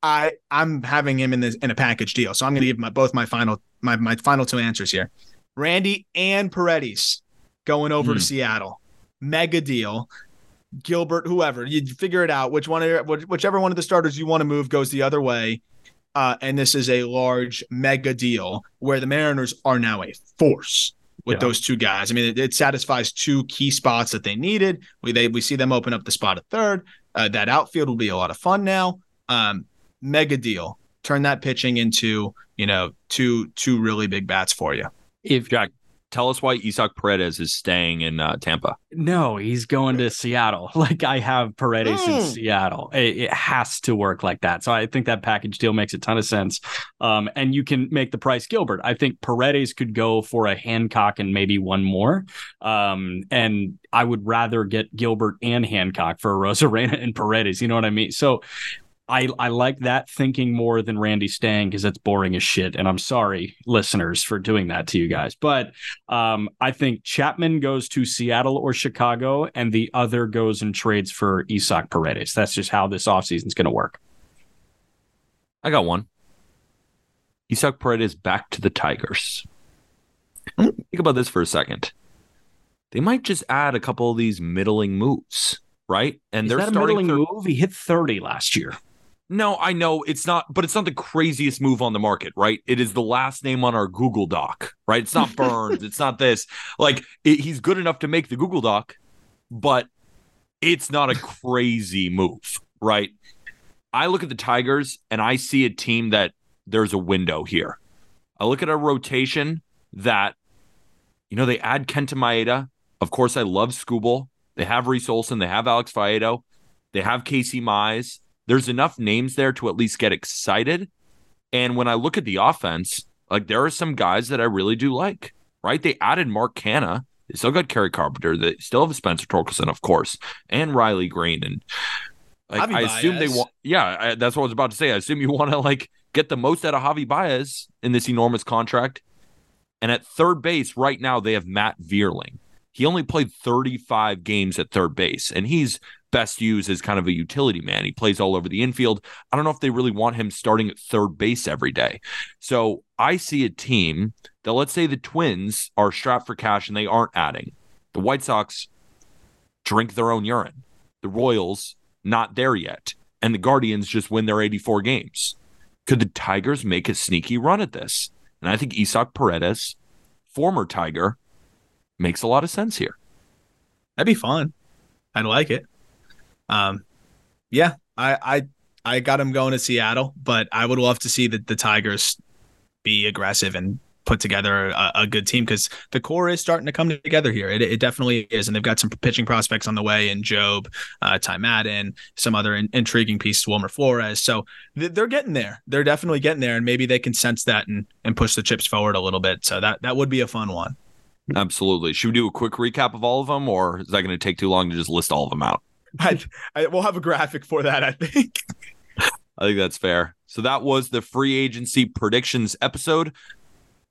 I I'm having him in this in a package deal, so I'm going to give my both my final my my final two answers here. Randy and Paredes going over mm. to hmm. Seattle. Mega deal. Gilbert, whoever you figure it out, which one, whichever one of the starters you want to move goes the other way. Uh, and this is a large mega deal where the Mariners are now a force with yeah. those two guys. I mean, it, it, satisfies two key spots that they needed. We they we see them open up the spot at third. Uh, that outfield will be a lot of fun now. Um, mega deal. Turn that pitching into you know two two really big bats for you. If Jack, tell us why Isaac Paredes is staying in uh, Tampa. No, he's going to Seattle. Like I have Paredes mm. in hmm. Seattle. It, it, has to work like that. So I think that package deal makes a ton of sense. Um, and you can make the price Gilbert. I think Paredes could go for a Hancock and maybe one more. Um, and I would rather get Gilbert and Hancock for Arozarena and Paredes. You know what I mean? So I, I like that thinking more than Randy Stang because that's boring as shit. And I'm sorry, listeners, for doing that to you guys. But um, I think Chapman goes to Seattle or Chicago, and the other goes and trades for Isaac Paredes. That's just how this offseason is going to work. I got one. Isaac Paredes back to the Tigers. Think about this for a second. They might just add a couple of these middling moves, right? And Is they're that starting a middling move. He hit 30 last year. No, I know it's not, but it's not the craziest move on the market, right? It is the last name on our Google Doc, right? It's not Burnes, it's not this. Like it, he's good enough to make the Google Doc, but it's not a crazy move, right? I look at the Tigers and I see a team that there's a window here. I look at a rotation that, you know, they add Kenta Maeda. Of course, I love Skubal. They have Reese Olson. They have Alex Faedo. They have Casey Mize there's enough names there to at least get excited. And when I look at the offense, like there are some guys that I really do like, right? They added Mark Canha. They still got Kerry Carpenter. They still have Spencer Torkelson, of course, and Riley Greene. And like, Javi I assume they want, yeah, I, that's what I was about to say. I assume you want to like get the most out of Javi Baez in this enormous contract. And at third base right now, they have Matt Vierling. He only played 35 games at third base, and he's best used as kind of a utility man. He plays all over the infield. I don't know if they really want him starting at third base every day. So I see a team that, let's say the Twins are strapped for cash and they aren't adding. The White Sox drink their own urine. The Royals, not there yet. And the Guardians just win their 84 games. Could the Tigers make a sneaky run at this? And I think Isaac Paredes, former Tiger, makes a lot of sense here. That'd be fun. I'd like it. Um, yeah, I I I got him going to Seattle, but I would love to see the, the Tigers be aggressive and put together a, a good team because the core is starting to come together here. It, it definitely is, and they've got some pitching prospects on the way in Jobe, uh, Ty Madden, some other in, intriguing pieces, Wilmer Flores. So th- they're getting there. They're definitely getting there, and maybe they can sense that and and push the chips forward a little bit. So that that would be a fun one. Absolutely. Should we do a quick recap of all of them, or is that going to take too long to just list all of them out? I, I we'll have a graphic for that. I think. I think that's fair. So that was the free agency predictions episode.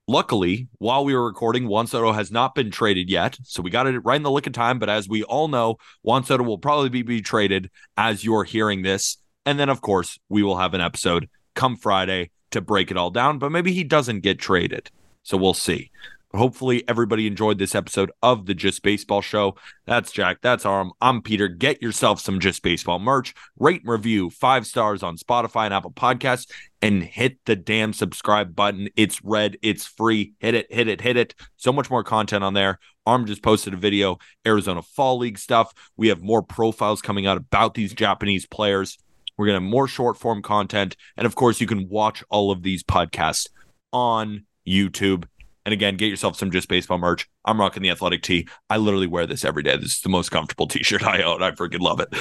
Luckily, while we were recording, Juan Soto has not been traded yet. So we got it right in the lick of time. But as we all know, Juan Soto will probably be, be traded as you're hearing this. And then, of course, we will have an episode come Friday to break it all down. But maybe he doesn't get traded. So we'll see. Hopefully, everybody enjoyed this episode of the Just Baseball Show. That's Jack. That's Aram. I'm Peter. Get yourself some Just Baseball merch. Rate and review five stars on Spotify and Apple Podcasts, and hit the damn subscribe button. It's red. It's free. Hit it. Hit it. Hit it. So much more content on there. Aram just posted a video, Arizona Fall League stuff. We have more profiles coming out about these Japanese players. We're going to have more short form content. And of course, you can watch all of these podcasts on YouTube. And again, get yourself some Just Baseball merch. I'm rocking the athletic tee. I literally wear this every day. This is the most comfortable t shirt I own. I freaking love it.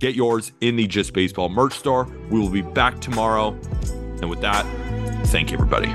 Get yours in the Just Baseball merch store. We will be back tomorrow. And with that, thank you, everybody.